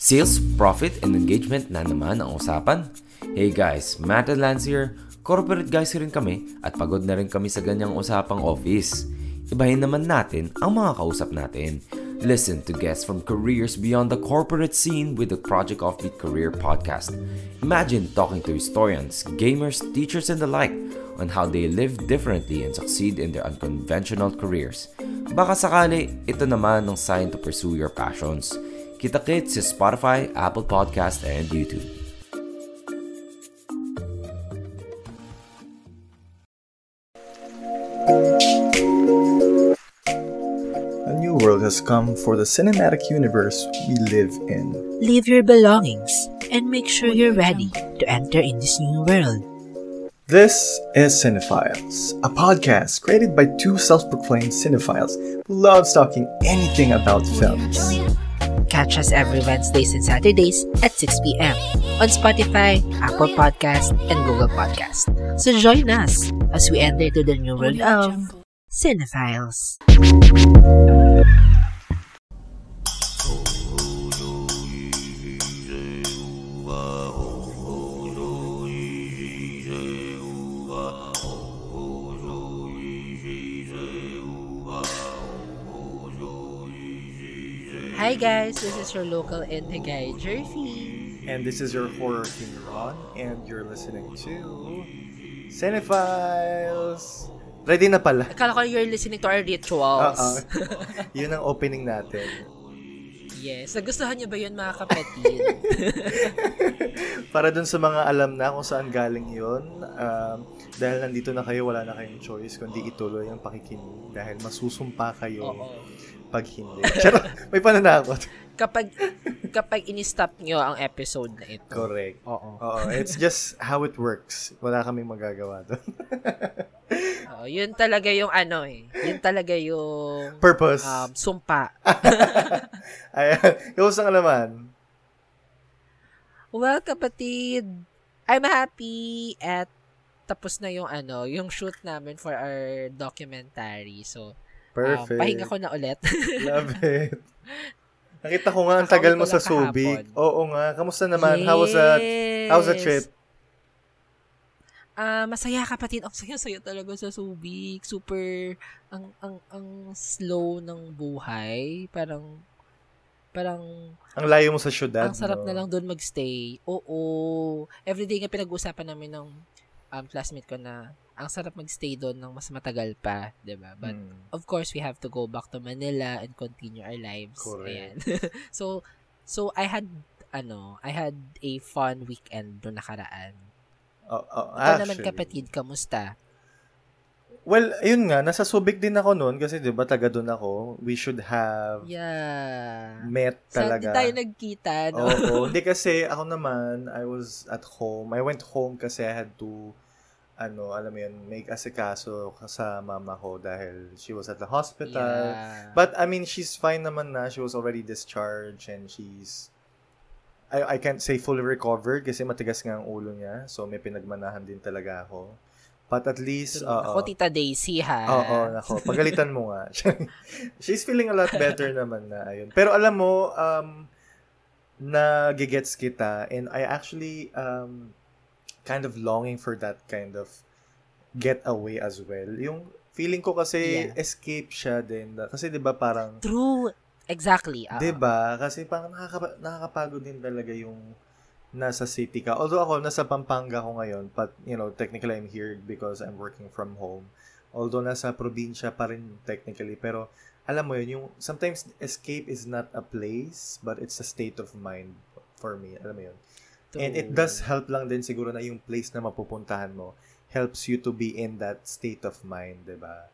Sales, profit, and engagement na naman ang usapan? Hey guys, Matt and Lance here. Corporate guys rin kami at pagod na rin kami sa ganyang usapang office. Ibahin naman natin ang mga kausap natin. Listen to guests from careers beyond the corporate scene with the Project Offbeat Career podcast. Imagine talking to historians, gamers, teachers, and the like on how they live differently and succeed in their unconventional careers. Baka sakali, ito naman ang sign to pursue your passions. Kita-kits sa Spotify, Apple Podcast, and YouTube. A new world has come for the cinematic universe we live in. Leave your belongings and make sure you're ready to enter in this new world. This is Cinephiles, a podcast created by two self-proclaimed cinephiles who love talking anything about films. Catch us every Wednesdays and Saturdays at 6 p.m. on Spotify, Apple Podcast, and Google Podcast. So join us as we enter to the new world of Cinephiles. Hi guys, this is your local Intigay Jerfy. And this is your horror king Ron, and you're listening to Cinephiles. Ready na pala. Akala ko you're listening to our rituals. Oo. Yun ang opening natin. yes. Nagustuhan niyo ba yun mga kapatid? Para dun sa mga alam na kung saan galing yun, um, dahil nandito na kayo, wala na kayong choice kundi ituloy ang pakikinig dahil masusumpa kayo Oo. Pag hindi. Charot, may pananakot. Kapag kapag ini-stop niyo ang episode na ito. Correct. Oo. Oo, it's just how it works. Wala kaming magagawa doon. Oo, yun talaga yung ano eh. Yun talaga yung Purpose. um, sumpa. Ayan. Kamusta ka naman? Well, kapatid, I'm happy at tapos na yung ano, yung shoot namin for our documentary. So, Perfect. um, pahinga ko na ulit. Love it. Nakita ko nga ang tagal mo sa Subic. Oo nga. Kamusta naman? How was that? How was the Yes. trip? Ah, masaya kapatid. Ang saya-saya talaga sa Subic. Super ang ang ang slow ng buhay. Parang parang Ang layo mo sa syudad. ang sarap no? na lang doon magstay. Oo. Everyday nga pinag-uusapan namin ng um, classmate ko na ang sarap magstay doon ng mas matagal pa, 'di ba? But Hmm. of course, we have to go back to Manila and continue our lives. Correct. Ayan. so so I had ano, I had a fun weekend doon nakaraan. Oh, oh, Ikaw naman kapatid, kamusta? Well, ayun nga. Nasa Subic din ako noon kasi di ba taga doon ako. We should have Yeah. met Saan talaga. din tayo nagkita, no? Oo. Hindi kasi ako naman, I was at home. I went home kasi I had to, ano, alam mo yun, make asikaso sa mama ko dahil she was at the hospital. Yeah. But, I mean, she's fine naman na. She was already discharged and she's, I, I can't say fully recovered kasi matigas nga ang ulo niya. So, may pinagmanahan din talaga ako. But at least, oo. Ako, Tita Daisy, ha? Oo, nako. Pagalitan mo nga. She's feeling a lot better naman na. Ayun. Pero alam mo, um, nagigets kita and I actually um, kind of longing for that kind of getaway as well. Yung feeling ko kasi Yeah. escape siya din. Kasi 'di ba parang True. Exactly. oo. 'di ba? Kasi parang nakaka- nakakapagod din talaga yung nasa city ka. Although ako nasa Pampanga ko ngayon, but you know, technically I'm here because I'm working from home. Although nasa probinsya pa rin technically, pero alam mo yun, yung sometimes escape is not a place, but it's a state of mind for me. Alam mo yun. And it True. does help lang din siguro na yung place na mapupuntahan mo helps you to be in that state of mind, 'di ba?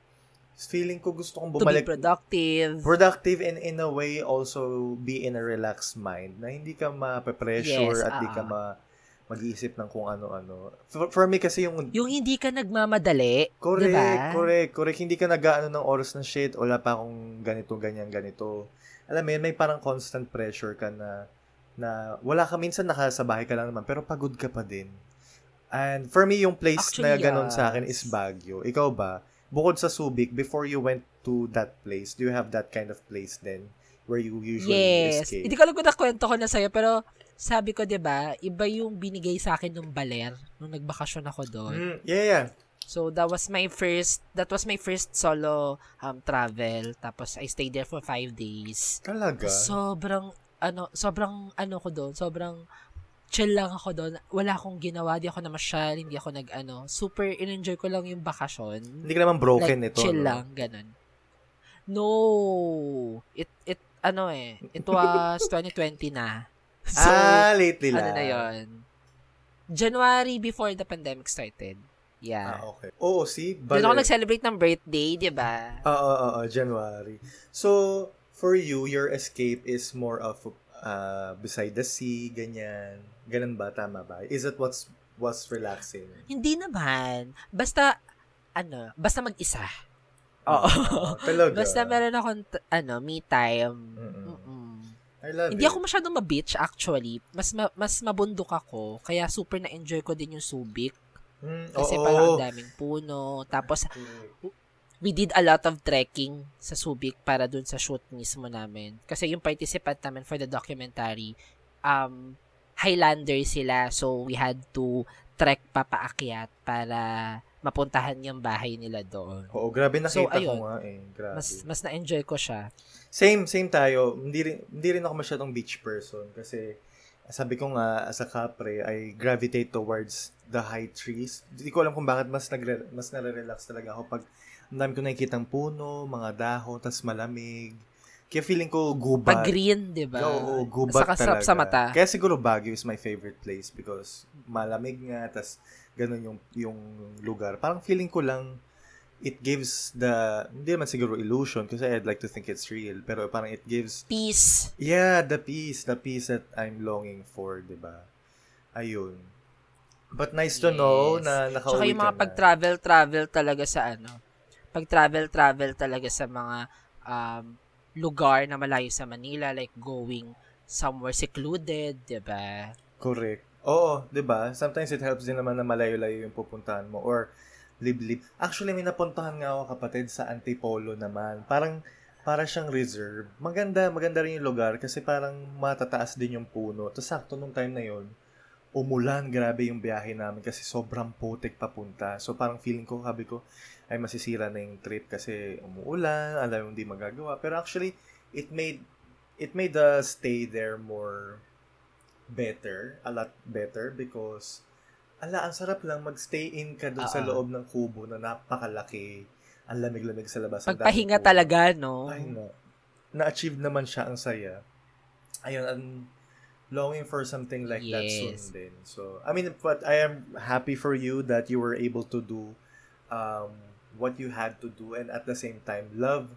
Feeling ko gusto kong To be bumalik productive. productive and in a way also be in a relaxed mind na hindi ka ma-pressure Yes, at di ah, ka ma mag-iisip ng kung ano-ano. For, for me kasi yung Yung hindi ka nagmamadali. correct, diba? correct, correct. Hindi ka nag-ano ng oras ng shit, wala pa akong ganito, ganyan, ganito. Alam mo yun, may parang constant pressure ka na na wala ka minsan nakasa bahay ka lang naman pero pagod ka pa din. And for me yung place na Actually, ganun sa akin is yes. Baguio. Ikaw ba? Bukod sa Subic, before you went to that place, do you have that kind of place then where you usually Yes. escape? Hindi ko alam kung nakwento ko na sa'yo, pero sabi ko, di ba, iba yung binigay sa akin ng baler nung nagbakasyon ako doon. Mm, yeah, yeah. So, that was my first, that was my first solo um, travel. Tapos, I stayed there for five days. Talaga? Sobrang, ano, sobrang, ano ko doon, sobrang chill lang ako doon. Wala akong ginawa, di ako namasyal, hindi ako nag, ano, super in-enjoy ko lang yung bakasyon. Hindi ka naman broken like, ito. chill no? lang, ganun. No, it, it, ano eh, it was 2020 na. So, ah, lately lang. ano na yon January before the pandemic started. Yeah. Ah, okay. Oo, see? Doon ako nag-celebrate ng birthday, di ba? Oo, oo, oo, January. So, for you, your escape is more of uh, beside the sea, ganyan. Ganun ba? Tama ba? Is it what's what's relaxing? Hindi naman. Basta, ano, basta mag-isa. Oo. Talaga? basta meron akong, ano, me time. Mm-mm. Mm-mm. I love Hindi it. ako masyadong ma-beach actually. Mas ma- mas mabundok ako. Kaya super na-enjoy ko din yung Subic. Mm, Kasi oo. parang ang daming puno. Tapos, we did a lot of trekking sa Subic para dun sa shoot mismo namin. Kasi yung participant namin for the documentary, um, Highlander sila. So, we had to trek papaakyat para mapuntahan yung bahay nila doon. Oo, grabe nakita So, ayun. ko nga eh. Grabe. Mas mas na-enjoy ko siya. Same, same tayo. Hindi rin, hindi rin ako masyadong beach person kasi sabi ko nga, as a Capre, I gravitate towards the high trees. Hindi ko alam kung bakit mas nagre, mas nare-relax talaga ako pag ang dami ko nakikitang puno, mga dahon, tas malamig. Kaya feeling ko gubat. Pag green, di ba? Oo, gubat Saka talaga. sa mata. Kaya siguro Baguio is my favorite place because malamig nga, tas ganun yung, yung lugar. Parang feeling ko lang, it gives the, hindi naman siguro illusion kasi I'd like to think it's real, pero parang it gives, Peace. yeah, the peace, the peace that I'm longing for, di ba? Ayun. But nice to know Yes. na nakauwi Tsaka yung mga ka na. pag-travel-travel talaga sa ano, pag-travel-travel talaga sa mga um, lugar na malayo sa Manila, like going somewhere secluded, di ba? Correct. Oo, 'di ba? Sometimes it helps din naman na malayo-layo yung pupuntahan mo or liblib. Actually, may napuntahan nga ako kapatid sa Antipolo naman. Parang para siyang reserve. Maganda, maganda rin yung lugar kasi parang matataas din yung puno. Tapos sakto nung time na yon umulan, grabe yung biyahe namin kasi sobrang putik papunta. So parang feeling ko, sabi ko, ay masisira na yung trip kasi umuulan, alam yung hindi magagawa. Pero actually, it made it made the stay there more better, a lot better because ala, ang sarap lang magstay in ka doon sa Oo. loob ng kubo na napakalaki. Ang lamig-lamig sa labas. ang Pagpahinga talaga, no? Ay, no. Na-achieve naman siya ang saya. Ayun, I'm longing for something like that soon Yes. din. So, I mean, but I am happy for you that you were able to do um, what you had to do and at the same time, love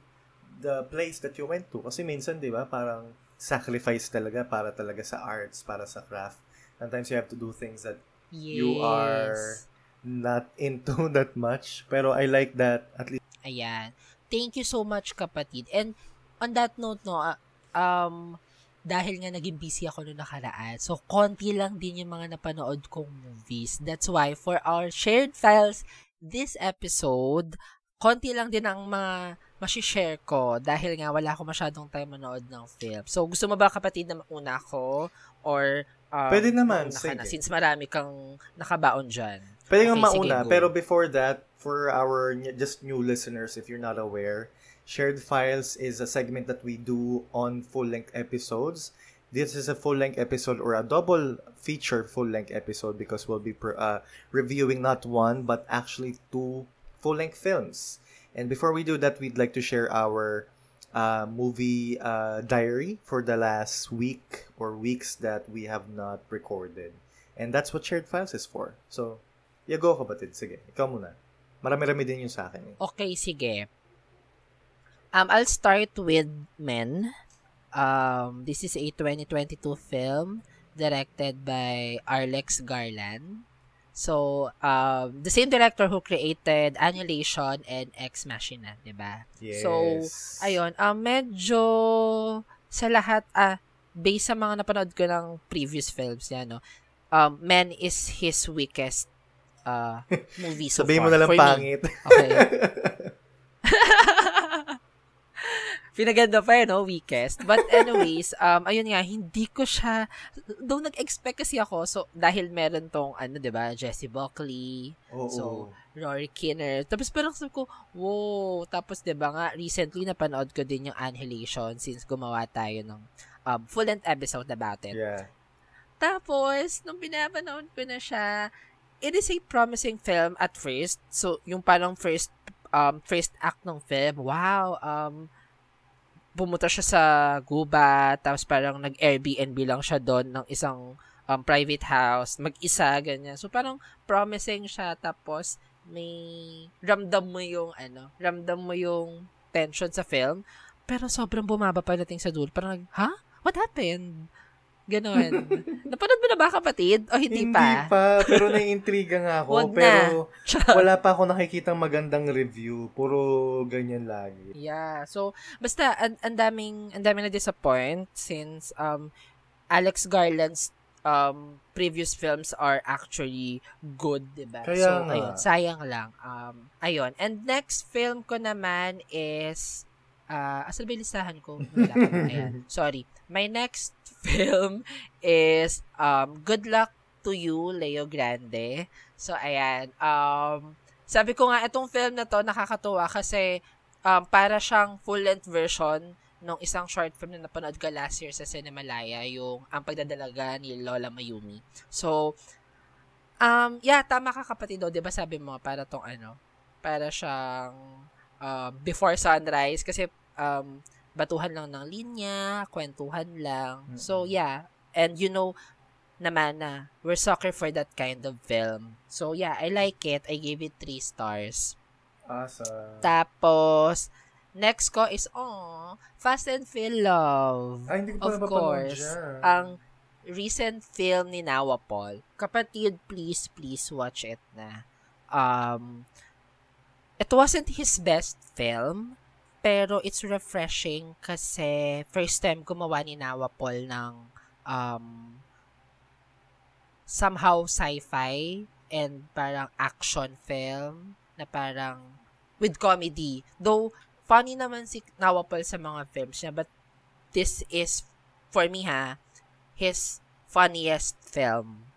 the place that you went to. Kasi minsan, di ba, parang sacrifice talaga para talaga sa arts, para sa craft. Sometimes you have to do things that Yes. you are not into that much. Pero I like that at least Ayan. Thank you so much, kapatid. And on that note, no, ah, um, dahil nga naging busy ako noong nakaraan, so konti lang din yung mga napanood kong movies. That's why for our shared files this episode, konti lang din ang mga masishare ko dahil nga wala ako masyadong time manood ng film. So, gusto mo ba kapatid na mauna ako? Or, um, Pwede naman, na, sige. since marami kang nakabaon dyan. Pwede nga Okay, sige, mauna, pero before that, for our just new listeners, if you're not aware, Shared Files is a segment that we do on full-length episodes. This is a full-length episode or a double feature full-length episode because we'll be per, uh, reviewing not one, but actually two full-length films. And before we do that, we'd like to share our uh, movie uh, diary for the last week or weeks that we have not recorded. And that's what Shared Files is for. So, yeah, go kapatid. Sige, ikaw muna. Marami-rami din yung sa akin. Eh. Okay, sige. Um, I'll start with Men. Um, this is a 2022 film directed by Arlex Garland. So, um, the same director who created Annihilation and Ex Machina, di ba? So, ayun, um, medyo sa lahat, ah, based sa mga napanood ko ng previous films niya, no, um, Men is his weakest uh, movie so Sabihin far. mo na lang for me. pangit. Okay. pinaganda pa eh, no? Weakest. But anyways, um, ayun nga, hindi ko siya, though nag-expect kasi ako, so, dahil meron tong, ano, di ba, Jessie Buckley, Oo. so, Rory Kinner. Tapos parang sabi ko, wow. Tapos, di ba nga, recently napanood ko din yung Annihilation since gumawa tayo ng um, full-length episode about it. yeah. Tapos, nung pinapanood ko na siya, it is a promising film at first. So, yung parang first um, first act ng film, wow, um, pumunta siya sa guba, tapos parang nag-Airbnb lang siya doon ng isang um, private house, mag-isa, ganyan. So, parang promising siya, tapos may ramdam mo yung, ano, ramdam mo yung tension sa film, pero sobrang bumaba pagdating sa dulo. Parang, ha? What happened? Ganon. Napanood mo na ba, kapatid? O hindi, Hindi pa? pa, pero naiintriga nga ako. Wag na. pero wala pa ako nakikitang magandang review. Puro ganyan lagi. Yeah. So, basta, ang ang daming, ang daming na-disappoint since um, Alex Garland's um, previous films are actually good, diba? Kaya so, nga. ayun, sayang lang. Um, ayun. And next film ko naman is, uh, asan ba yung listahan ko? Ayan. Sorry. My next film is um, Good Luck to You, Leo Grande. So, ayan. Um, sabi ko nga, itong film na to, nakakatuwa kasi um, para siyang full-length version nung isang short film na napanood ko last year sa Cinemalaya, yung Ang Pagdadalaga ni Lola Mayumi. So, um, yeah, tama ka kapatid, oh, di ba sabi mo, para tong ano, para siyang um, Before Sunrise, kasi um, batuhan lang ng linya, kwentuhan lang. So, Mm-mm. yeah, and you know, naman na, we're sucker for that kind of film. So, yeah, I like it. I gave it three stars. Asa. Tapos, next ko is, oh, Fast and Feel Love. Ay, hindi ko pa Of course, ang recent film ni Nawa Paul. Kapatid, please, please watch it na. Um, it wasn't his best film, pero it's refreshing kasi first time gumawa ni Nawa Paul ng um, somehow sci-fi and parang action film na parang with comedy. Though, funny naman si Nawa Paul sa mga films niya, but this is, for me ha, his funniest film.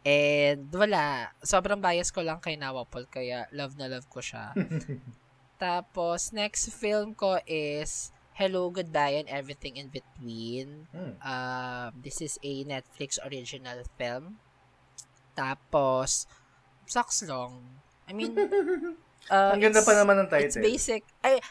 And wala, sobrang bias ko lang kay Nawa Paul, kaya love na love ko siya. Tapos, next film ko is Hello, Goodbye, and Everything in Between. Hmm. Um, this is a Netflix original film. Tapos, sucks long. I mean, uh, Ang ganda it's- pa naman ng It's title. basic. Ay,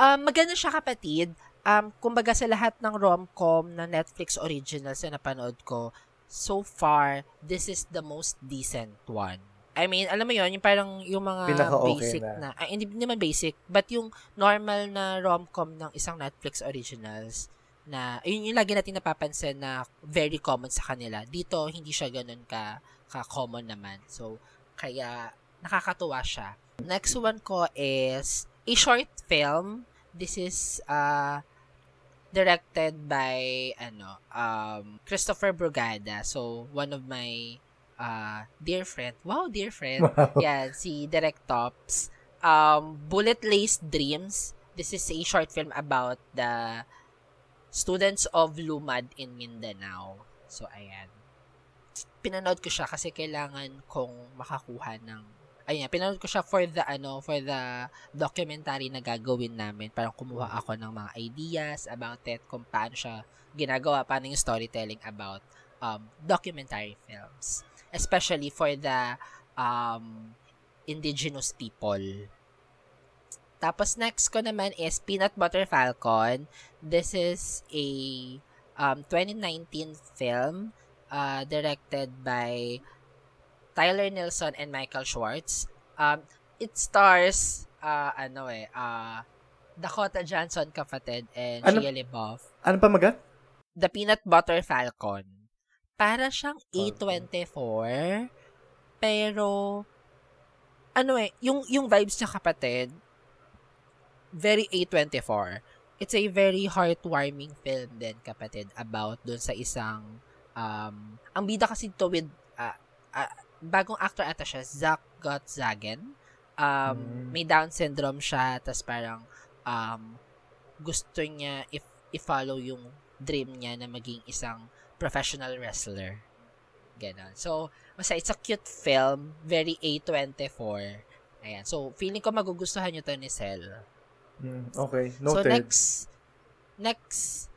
um, maganda siya kapatid. Um, kumbaga sa lahat ng rom-com na Netflix originals na napanood ko, so far, this is the most decent one. I mean, alam mo yon yung parang yung mga Pinaka-okay basic na. na. ay, hindi naman basic, but yung normal na rom-com ng isang Netflix originals na, yun yung lagi natin napapansin na very common sa kanila. Dito, hindi siya ganun ka, ka-common naman. So, kaya, nakakatuwa siya. Next one ko is a short film. This is uh, directed by ano um, Christopher Brugada. So, one of my uh, dear friend. Wow, dear friend. Wow. Yan, si Direct Tops. Um, Bullet Laced Dreams. This is a short film about the students of Lumad in Mindanao. So, ayan. Pinanood ko siya kasi kailangan kong makakuha ng ayun, pinanood ko siya for the ano, for the documentary na gagawin namin. Parang kumuha ako ng mga ideas about it, kung paano siya ginagawa, paano yung storytelling about um, documentary films. Especially for the um, indigenous people. Tapos next ko naman is Peanut Butter Falcon. This is a um, 2019 film uh, directed by Tyler Nilsson and Michael Schwartz. Um, it stars uh, ano eh, uh, Dakota Johnson kapatid and Ano? Shia LaBeouf. Ano pa maga? The Peanut Butter Falcon. Para siyang Falcon. A24 pero ano eh, yung yung vibes niya kapatid very A24. It's a very heartwarming film din kapatid about dun sa isang um ang bida kasi to with uh, uh, bagong actor ata siya, Zach Gottzagen. Um, Mm. may Down syndrome siya, tas parang um, gusto niya if i-follow yung dream niya na maging isang professional wrestler. Ganon. So, basta it's a cute film, very A24. Ayan. So, feeling ko magugustuhan nyo to ni Sel. Mm, okay, So, noted. next, next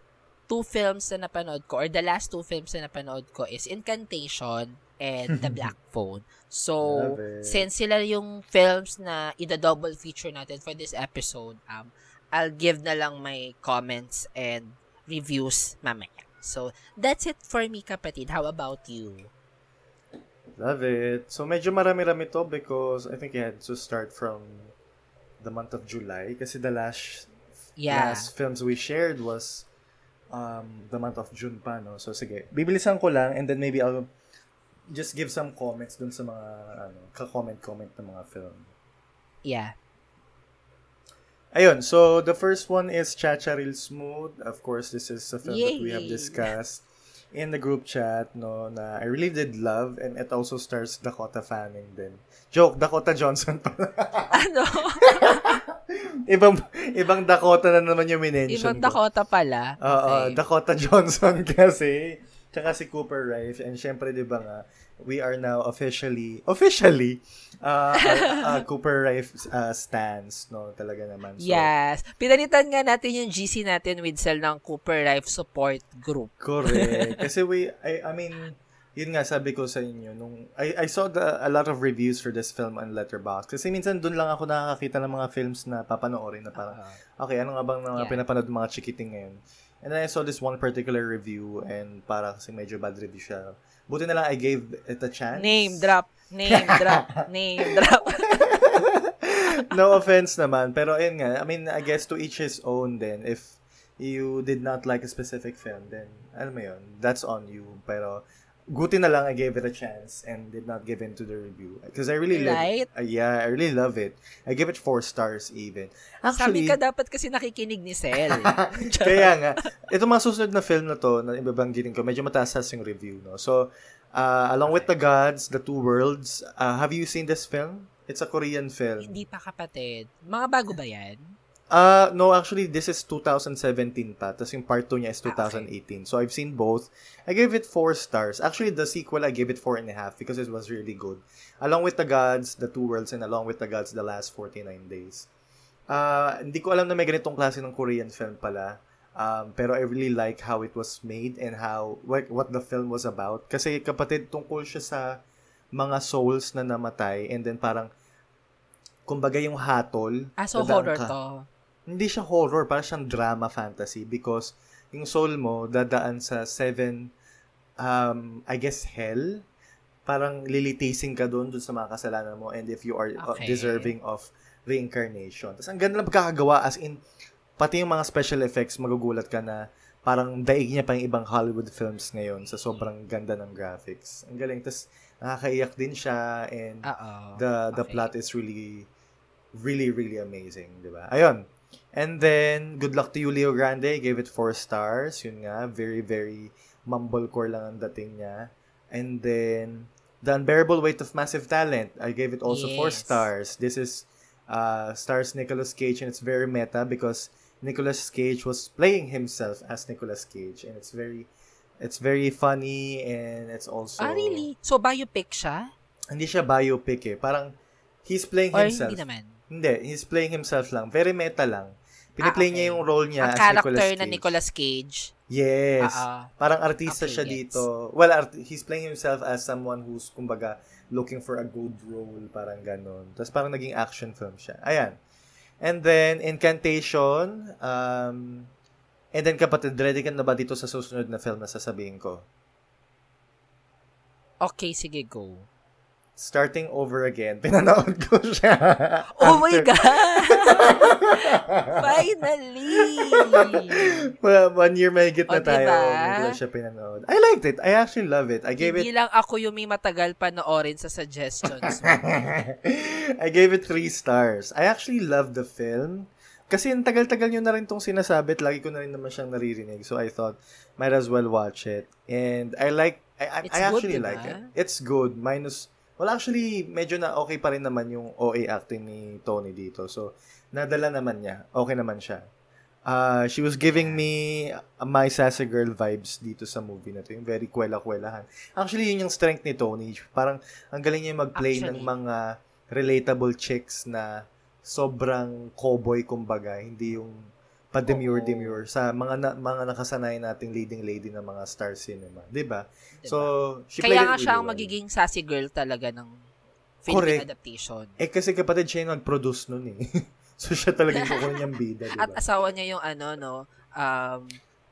two films na napanood ko, or the last two films na napanood ko is Incantation and The Black Phone. So, since sila yung films na ida-double feature natin for this episode, um, I'll give na lang my comments and reviews mamaya. So, that's it for me, kapatid. How about you? Love it. So, medyo marami-rami to because I think you had to start from the month of July kasi the last Yeah. last films we shared was um, the month of June pa, no? So, sige. Bibilisan ko lang and then maybe I'll just give some comments dun sa mga, ano, ka-comment-comment ng mga film. Yeah. Ayun, so the first one is Chacha Real Smooth. Of course, this is a film that we have Yay! discussed in the group chat, no, na I really did love and it also stars Dakota Fanning din. Joke, Dakota Johnson pala. Ano? ibang, ibang Dakota na naman yung minention Ibang ko. Dakota pala. Oo, Okay. Dakota Johnson kasi. Tsaka si Cooper Rife. And syempre, di ba nga, we are now officially, officially, uh, uh, uh, Cooper Rife uh, stands, no? Talaga naman. So, Yes. Pinalitan nga natin yung GC natin with Cell ng Cooper Life Support Group. Correct. Kasi we, I, I mean, yun nga sabi ko sa inyo nung I, I saw the, a lot of reviews for this film on Letterboxd kasi minsan doon lang ako nakakakita ng mga films na papanoorin na parang okay ano nga bang mga Yeah. pinapanood mga chikiting ngayon and then I saw this one particular review and para kasi medyo bad review siya buti na lang I gave it a chance Name drop. Name drop. Name drop. no offense naman pero ayun nga I mean I guess to each his own then if you did not like a specific film then alam mo yun that's on you pero Guti na lang I gave it a chance and did not give in to the review. Because I really Right? love uh, Yeah, I really love it. I give it four stars even. Sabi Actually, ka dapat kasi nakikinig ni Cell. kaya nga, ito mga susunod na film na to, na ibabanggitin ko, medyo mataas yung review, no? So, uh, along with The Gods, The Two Worlds, uh, have you seen this film? It's a Korean film. Hindi pa kapatid. Mga bago ba yan? Uh, no, actually, this is 2017 pa. Tapos yung part 2 niya is Ah, 2018. So, I've seen both. I gave it 4 stars. Actually, the sequel, I gave it 4.5 because it was really good. Along with The Gods, The Two Worlds, and along with The Gods, The Last 49 Days. Uh, hindi ko alam na may ganitong klase ng Korean film pala. Um, pero I really like how it was made and how, what, what the film was about. Kasi kapatid, tungkol siya sa mga souls na namatay and then parang, kumbaga yung hatol. Ah, so horror ka- to. Hindi siya horror, parang siyang drama fantasy because yung soul mo dadaan sa seven, um, I guess, hell. Parang lilitisin ka doon dun sa mga kasalanan mo and if you are uh, Okay. deserving of reincarnation. Tapos ang ganda lang pagkakagawa as in, pati yung mga special effects, magugulat ka na parang daig niya pa yung ibang Hollywood films ngayon sa sobrang ganda ng graphics. Ang galing. Tapos nakakaiyak din siya and Oo. the the Okay. plot is really really really amazing, 'di ba? Ayun. And then good luck to you Leo Grande, I gave it 4 stars. Yun nga, very very mumblecore lang ang dating niya. And then The Unbearable Weight of Massive Talent, I gave it also 4 Yes. stars. This is uh stars Nicolas Cage and it's very meta because Nicolas Cage was playing himself as Nicolas Cage and it's very it's very funny and it's also ah, really? So, biopic siya? hindi siya biopic eh. Parang, he's playing Or himself. hindi naman? Hindi, he's playing himself lang. Very meta lang. Piniplay Ah, okay. niya yung role niya Ang as character Nicolas Cage. na Nicolas Cage. Yes. Ah. Parang artista Okay, siya gets. dito. Well, art- he's playing himself as someone who's, kumbaga, looking for a good role. Parang ganon. Tapos parang naging action film siya. Ayan. And then, Incantation. Um, and then, kapatid, ready ka na ba dito sa susunod na film na sasabihin ko? Okay, sige, go. Starting over again. Pinanood ko siya. Oh my God! Finally! well, one year may higit na O, tayo. diba? Hindi ko lang siya pinanood. I liked it. I actually love it. I gave Hindi it lang ako yung may matagal panoorin sa suggestions. I gave it three stars. I actually love the film. Kasi ang tagal-tagal nyo na rin tong sinasabi at lagi ko na rin naman siyang naririnig. So I thought, might as well watch it. And I like, I, I, It's I good, actually diba? like it. It's good. Minus Well, actually, medyo na okay pa rin naman yung OA acting ni Tony dito. So, nadala naman niya. Okay naman siya. Uh, she was giving me my sassy girl vibes dito sa movie na to. Yung very kwela-kwelahan. Actually, yun yung strength ni Tony. Parang, ang galing niya mag-play ng mga relatable chicks na sobrang cowboy kumbaga. Hindi yung pa-demure demure sa mga na, mga nakasanay nating leading lady ng mga star cinema, 'di ba? Diba? So, she Kaya nga siya ang magiging sassy girl talaga ng Philippine adaptation. Eh kasi kapatid siya yung nag-produce noon eh. so siya talaga yung kukunin niyang bida, diba? At asawa niya yung ano no, um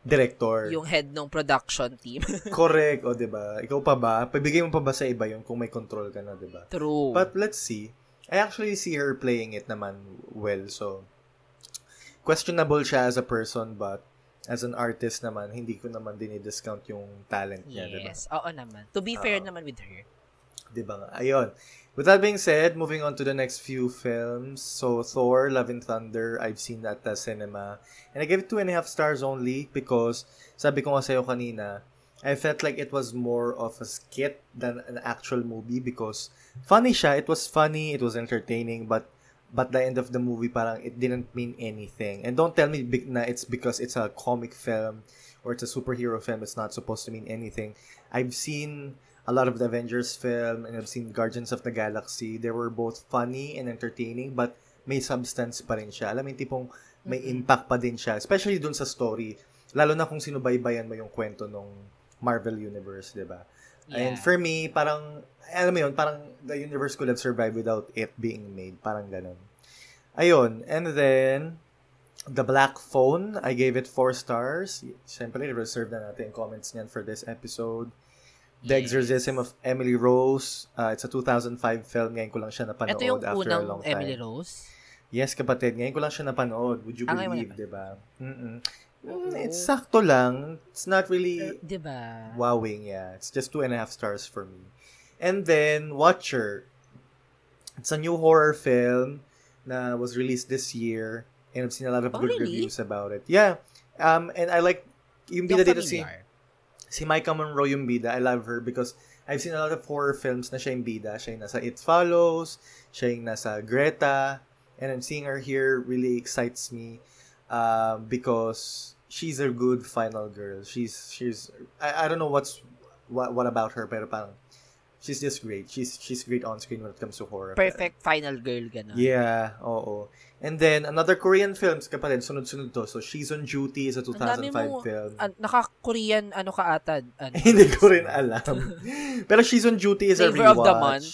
director. Yung head ng production team. Correct, o 'di ba? Ikaw pa ba? Pabigay mo pa ba sa iba yung kung may control ka na, 'di ba? True. But let's see. I actually see her playing it naman well, so questionable siya as a person but as an artist naman, hindi ko naman din i-discount yung talent niya, yes. diba? Yes, oo naman. To be fair uh, naman with her. Diba nga? Ayun. With that being said, moving on to the next few films. So, Thor, Love and Thunder, I've seen that at the cinema. And I gave it two and a half stars only because, sabi ko nga sa'yo kanina, I felt like it was more of a skit than an actual movie because funny siya. It was funny, it was entertaining, but but the end of the movie parang it didn't mean anything. And don't tell me na it's because it's a comic film or it's a superhero film. It's not supposed to mean anything. I've seen a lot of the Avengers film and I've seen Guardians of the Galaxy. They were both funny and entertaining but may substance pa rin siya. Alam mo tipong may impact pa din siya. Especially dun sa story. Lalo na kung sinubaybayan mo yung kwento ng Marvel Universe, di ba? Yeah. And for me, parang alam mo yun, parang the universe could have survived without it being made. Parang ganun. Ayun. And then, The Black Phone, I gave it 4 stars. Siyempre, reserve na natin comments niyan for this episode. The. Exorcism of Emily Rose. Uh, it's a 2005 film. Ngayon ko lang siya napanood Ito yung after a long time. Emily Rose? Yes, kapatid. Ngayon ko lang siya napanood. Would you ah, believe, di ba? Mm-mm. It's sakto lang. It's not really diba? wowing, yeah. It's just two and a half stars for me. And then, Watcher. It's a new horror film na was released this year. And I've seen a lot of oh, good really? reviews about it. Yeah. Um, and I like, yung bida dito si, si Micah Monroe yung bida. I love her because I've seen a lot of horror films na siya yung bida. Siya yung nasa It Follows, siya yung nasa Greta, and I'm seeing her here really excites me uh, because she's a good final girl. She's, she's, I, I don't know what's, what, what about her, pero parang, she's just great. She's she's great on screen when it comes to horror. Perfect final girl ganun. Yeah, oo. And then another Korean films kapatid, sunod-sunod to. So She's on Duty is a 2005 mo, film. Uh, naka-Korean ano ka atad? Ano? Hindi ko rin alam. Pero She's on Duty is Flavor a rewatch. of the month.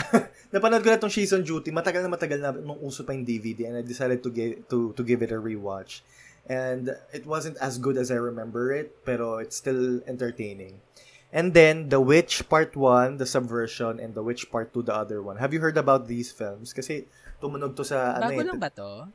Napanood ko na tong She's on Duty. Matagal na matagal na nung uso pa yung DVD and I decided to give to to give it a rewatch. And it wasn't as good as I remember it, pero it's still entertaining. And then, The Witch Part 1, The Subversion, and The Witch Part 2, the other one. Have you heard about these films? Kasi tumunog to sa... Bago ano, lang ba to?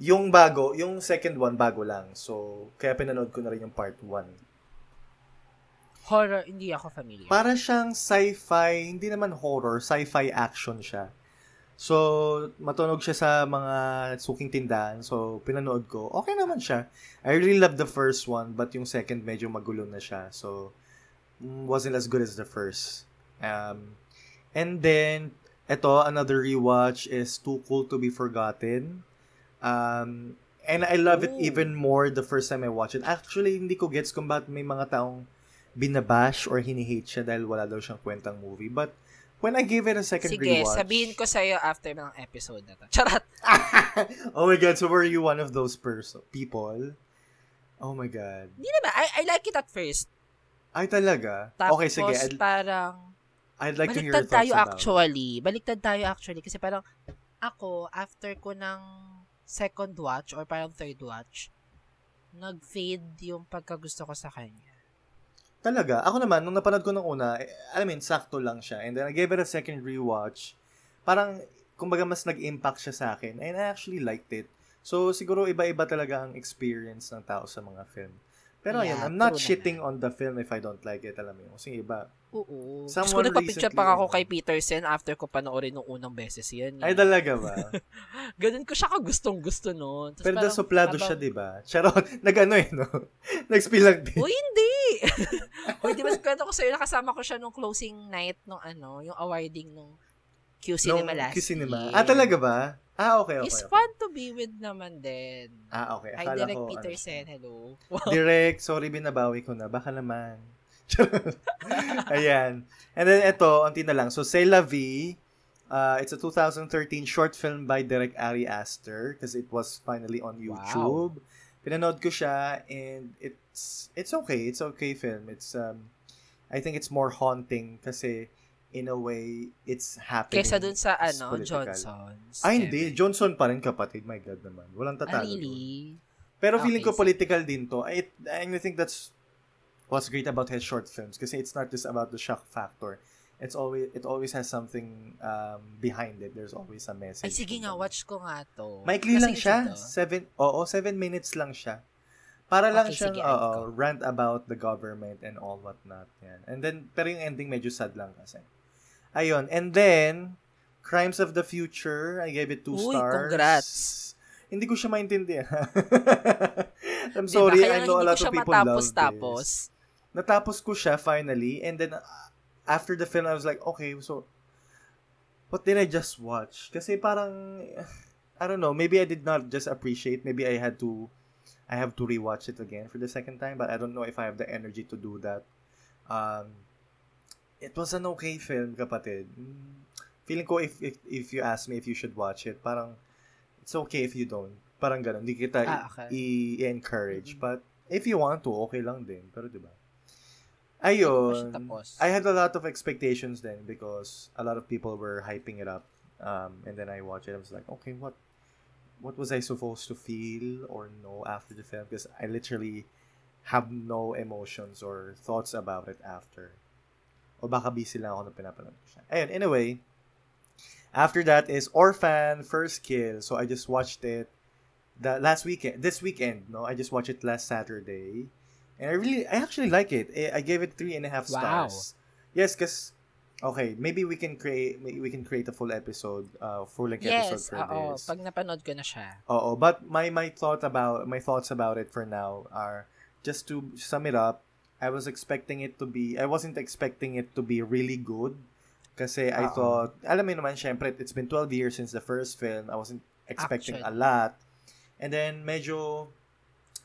Yung bago, yung second one, bago lang. So, kaya pinanood ko na rin yung part 1. Horror, hindi ako familiar. Para siyang sci-fi, hindi naman horror, sci-fi action siya. So, matunog siya sa mga suking tindahan. So, pinanood ko. Okay naman siya. I really love the first one, but yung second medyo magulo na siya. So, wasn't as good as the first. Um, and then, ito, another rewatch is Too Cool to Be Forgotten. Um, and I love it even more the first time I watch it. Actually, hindi ko gets kung bakit may mga taong binabash or hinihate siya dahil wala daw siyang kwentang movie. But, when I gave it a second Sige, rewatch... Sige, sabihin ko sa'yo after ng episode na to. Charot! oh my God, so were you one of those person people? Oh my God. Hindi naman. I, I like it at first. Ay, talaga? Tapos, okay, sige. I'd, parang, I'd like to hear your thoughts tayo about actually. Baliktad tayo actually. Kasi parang, ako, after ko ng second watch or parang third watch, nag-fade yung pagkagusto ko sa kanya. Talaga? Ako naman, nung napanood ko nung una, eh, I mean, sakto lang siya. And then I gave it a second rewatch. Parang, kumbaga mas nag-impact siya sa akin. And I actually liked it. So, siguro iba-iba talaga ang experience ng tao sa mga film. Pero yeah, ayun, I'm not shitting on the film if I don't like it, alam mo yun. Kasi iba. Oo. Someone Tapos ko nagpa-picture pa ako kay Peterson after ko panoorin nung unang beses yan. Ay, talaga ba? Ganun ko siya kagustong gusto noon. Pero parang, suplado siya, di ba? Charot. Nag-ano eh, no? Nag-spill lang din. O, hindi. Uy, di ba kwento ko sa'yo, nakasama ko siya nung closing night nung ano, yung awarding nung Q Cinema Nung last Q Cinema. year. Ah, talaga ba? Ah, okay, okay. It's okay. fun to be with naman din. Ah, okay. Hi, Akala Direk ko, Peterson. ano. Hello. Direct, sorry, binabawi ko na. Baka naman. Ayan. And then, ito, unti na lang. So, C'est la vie. Uh, it's a 2013 short film by Derek Ari Aster because it was finally on YouTube. Pinanood ko siya and it's it's okay. It's okay film. It's um I think it's more haunting kasi in a way it's happening. Kesa dun sa ano, political. Johnson's. Ay, hindi. Johnson pa rin, kapatid. My God naman. Walang Ah, tatalo. dun. really? Pero feeling Okay, ko political din to. I, and I think that's what's great about his short films kasi it's not just about the shock factor. It's always it always has something um, behind it. There's always a message. Ay, sige nga, watch ko nga to. Maikli lang siya. ito. Seven, oo, seven minutes lang siya. Para lang Okay, siyang, sige, oo, rant about the government and all whatnot. Yan. And then, pero yung ending medyo sad lang kasi. Ayun. And then, Crimes of the Future, I gave it two Uy, stars. congrats. Hindi ko siya maintindihan. I'm Diba? sorry, Kaya I know a lot of people love matapos, this. tapos. Natapos ko siya finally, and then uh, after the film, I was like, okay, so what did I just watch? Kasi parang, I don't know, maybe I did not just appreciate, maybe I had to, I have to rewatch it again for the second time, but I don't know if I have the energy to do that. Um, it was an okay film, kapatid. Mm, Feeling ko if, if, if you ask me if you should watch it, parang, it's okay if you don't. Parang ganun, hindi kita Ah, okay. i- i-encourage. But, if you want to, okay lang din. Pero, di ba? Hindi ko pa siya Ayun. I had a lot of expectations then because a lot of people were hyping it up. Um, and then I watched it. I was like, okay, what what was I supposed to feel or know after the film? Because I literally have no emotions or thoughts about it after. O baka busy lang ako na pinapanood ko siya. Ayun, anyway. After that is Orphan First Kill. So I just watched it the last weekend. This weekend, no? I just watched it last Saturday. And I really, I actually like it. Eh, I gave it three and a half stars. Wow. Yes, because okay, maybe we can create, maybe we can create a full episode, uh, full length episode Yes, for oo. this. Pag napanood ko na siya. Oo, but my my thought about my thoughts about it for now are just to sum it up. I was expecting it to be I wasn't expecting it to be really good kasi I ah, ah. thought alam mo naman syempre it's been 12 years since the first film. I wasn't expecting a lot. And then medyo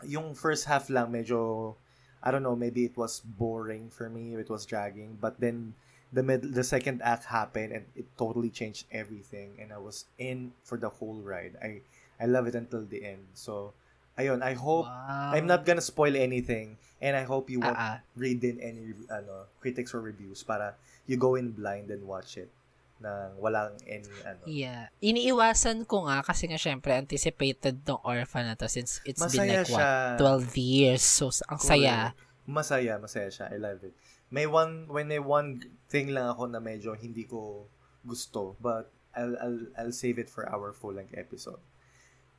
yung first half lang medyo I don't know, maybe it was boring for me, it was dragging, but then the mid the second act happened and it totally changed everything and I was in for the whole ride. I I love it until the end. So ayun, I hope Wow. I'm not gonna spoil anything and I hope you won't ah. read in any ano critics or reviews para you go in blind and watch it nang walang any ano. Yeah. Iniiwasan ko nga kasi nga syempre anticipated tong orphan na to since it's been Masaya like siya. what, 12 years. So, ang saya. Correct. Masaya, masaya siya. I love it. May one, when may one thing lang ako na medyo hindi ko gusto, but I'll, I'll, I'll save it for our full-length episode.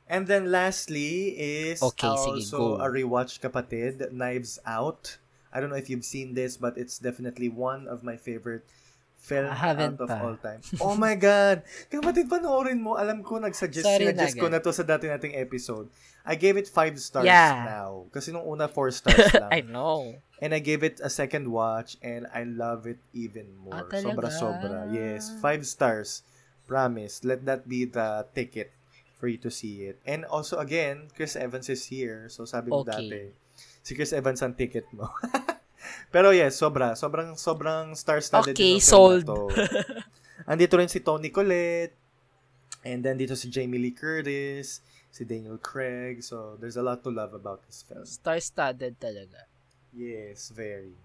And then lastly is Okay, sige, also go. a rewatch kapatid, Knives Out. I don't know if you've seen this, but it's definitely one of my favorite film out of pa. all time. Oh my God! Kapatid, panoorin mo. Alam ko, nagsuggest, Sorry na sinuggest ko na to sa dati nating episode. I gave it five stars Yeah. now. Kasi nung una, four stars lang. I know. And I gave it a second watch and I love it even Ah, more. talaga? Sobra-sobra. Yes. Five stars. Promise. Let that be the ticket for you to see it. And also, again, Chris Evans is here. So, sabi mo Okay. dati, si Chris Evans ang ticket mo. Pero yes, sobra. Sobrang, sobrang star-studded Okay, sold. to. Andito rin si Tony Collette. And then dito si Jamie Lee Curtis, si Daniel Craig. So, there's a lot to love about this film. Star-studded talaga. Yes, very.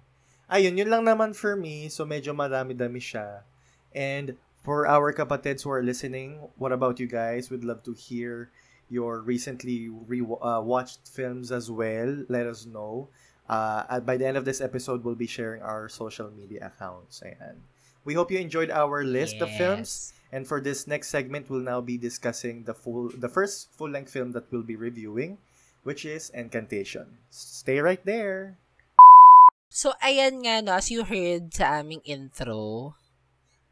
Ayun, yun lang naman for me. So, medyo marami-dami siya. And for our kapatids who are listening, what about you guys? We'd love to hear your recently re- uh, watched films as well. Let us know. Uh, by the end of this episode, we'll be sharing our social media accounts. Ayan. We hope you enjoyed our list of films. And for this next segment, we'll now be discussing the full, the first full-length film that we'll be reviewing, which is Encantation. Stay right there. So, ayan nga, no, as you heard sa aming intro,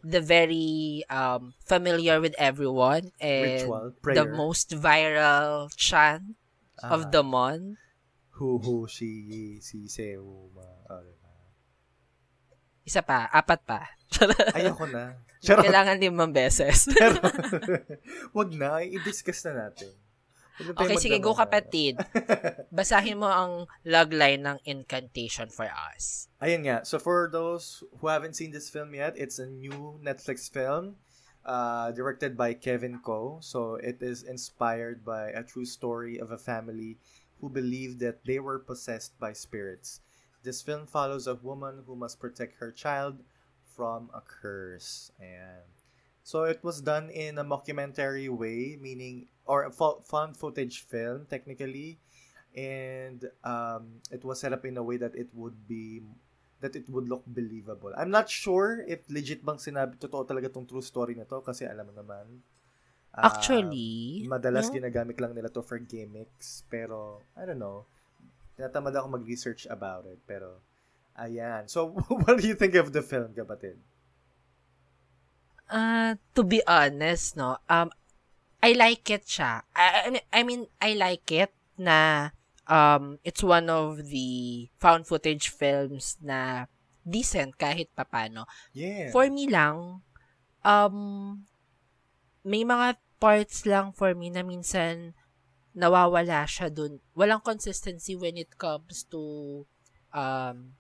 the very um, familiar with everyone and Ritual, the most viral chant Ah. of the month who who she si Seo ma diba? Isa pa, apat pa. Ayoko na. Charot. Kailangan limang beses. Pero, wag na, i-discuss na natin. Okay, sige, go kapatid. Basahin mo ang logline ng incantation for us. Ayun nga. So for those who haven't seen this film yet, it's a new Netflix film uh, directed by Kevin Ko. So it is inspired by a true story of a family who believed that they were possessed by spirits. This film follows a woman who must protect her child from a curse. And so it was done in a mockumentary way, meaning or a fo- found footage film technically, and um, it was set up in a way that it would be that it would look believable. I'm not sure if legit bang sinabi totoo talaga tong true story na to kasi alam mo naman. ah, Actually, madalas no? ginagamit lang nila to for gimmicks pero I don't know. Tinatamad ako mag-research about it pero ayan. So what do you think of the film, kapatid? Uh, to be honest, no, um, I like it siya. I, I mean, I mean, I like it na um, it's one of the found footage films na decent kahit papano. Yeah. For me lang, um, may mga parts lang for me na minsan nawawala siya dun. Walang consistency when it comes to um,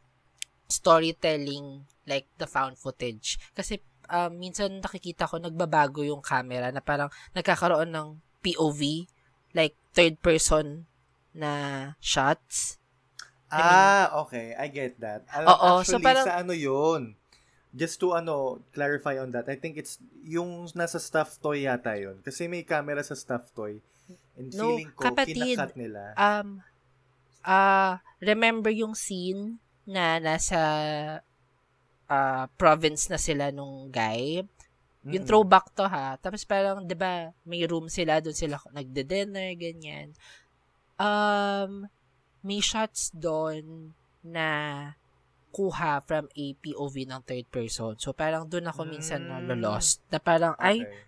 storytelling like the found footage. Kasi um, minsan nakikita ko nagbabago yung camera na parang nagkakaroon ng POV like third person na shots. ah, okay. I get that. Alam, Oo, actually, so parang- sa ano yun? Just to ano, clarify on that, I think it's yung nasa stuffed toy yata yun. Kasi may camera sa stuffed toy. And No, feeling ko, kapatid. kinakat nila. Um, ah remember yung scene na nasa ah, province na sila nung guy? Yung Mm-mm. throwback to ha. Tapos parang, di ba, may room sila, doon sila nagde-dinner, ganyan. Um, may shots doon na kuha from a POV ng third person. So, parang doon ako minsan Mm. na-lost. Na parang, ay, Okay.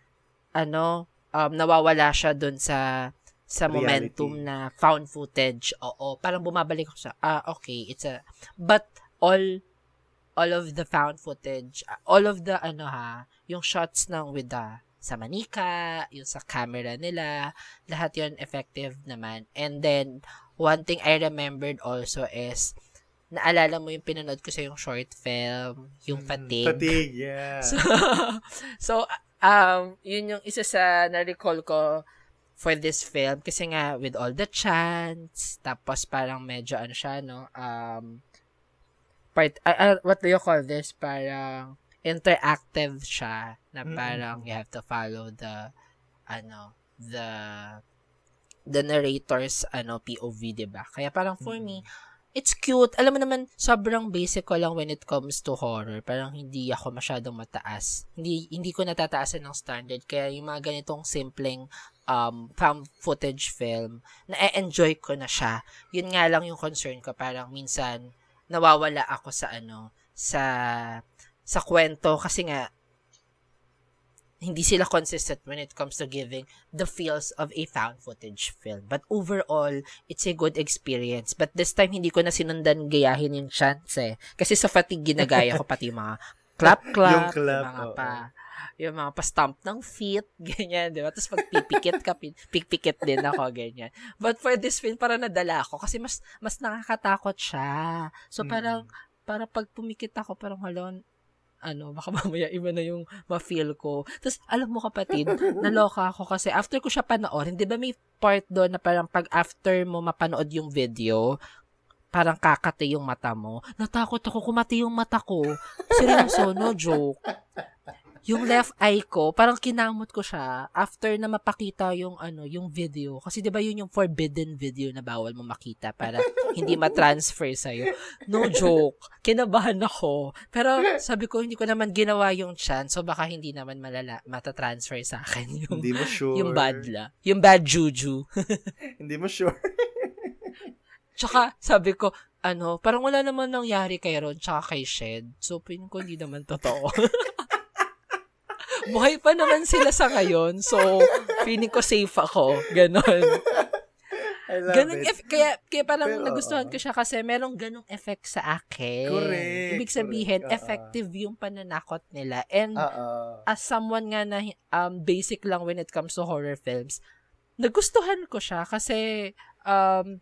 ano, um, nawawala siya doon sa sa Reality. momentum na found footage. Oo, parang bumabalik ako sa, ah, okay, it's a, but all, all of the found footage, all of the, ano ha, yung shots ng with the, sa manika, yung sa camera nila, lahat yun effective naman. And then, one thing I remembered also is, naalala mo yung pinanood ko sa yung short film, yung Mm, fatigue. Fatigue, yeah. So, so um, yun yung isa sa na-recall ko for this film kasi nga with all the chants tapos parang medyo ano siya no um part uh, uh, what do you call this parang interactive siya na parang you have to follow the ano the the narrator's ano POV 'di ba kaya parang for me it's cute. Alam mo naman, sobrang basic ko lang when it comes to horror. Parang hindi ako masyadong mataas. Hindi hindi ko natataasan ng standard. Kaya yung mga ganitong simpleng um, found footage film, na-enjoy ko na siya. Yun nga lang yung concern ko. Parang minsan, nawawala ako sa ano, sa sa kwento kasi nga hindi sila consistent when it comes to giving the feels of a found footage film. But overall, it's a good experience. But this time, hindi ko na sinundan gayahin yung chance eh. Kasi sa fatigue, ginagaya ko pati mga clap-clap, Yung clap, mga oo. pa, yung mga pa-stomp ng feet, ganyan, di ba? Tapos pag pipikit ka, pi- pikpikit din ako, ganyan. But for this film, parang nadala ako kasi mas mas nakakatakot siya. So Mm. parang, para pag pumikit ako, parang halon, ano, baka mamaya iba na yung ma-feel ko. Tapos, alam mo kapatid, naloka ako kasi after ko siya panoorin, di ba may part doon na parang pag after mo mapanood yung video, parang kakati yung mata mo. Natakot ako kumati yung mata ko. Seryoso, no joke. Yung left eye ko, parang kinamot ko siya after na mapakita yung ano, yung video. Kasi 'di ba yun yung forbidden video na bawal mo makita para hindi ma-transfer sa No joke. Kinabahan ako. Pero sabi ko hindi ko naman ginawa yung chance, so baka hindi naman malala mata-transfer sa akin yung Hindi mo sure. yung bad la, yung bad juju. Hindi mo sure. Tsaka, sabi ko, ano, parang wala naman nangyari kay Ron tsaka kay Shed. So, piling ko hindi naman totoo. Buhay pa naman sila sa ngayon. So, feeling ko safe ako. Ganon. I love ganun it. eff- kaya, kaya parang Pero, nagustuhan ko siya kasi merong ganung effect sa akin. Correct, Ibig sabihin, correct, oo. effective yung pananakot nila. And Oo. as someone nga na um, basic lang when it comes to horror films, nagustuhan ko siya kasi um,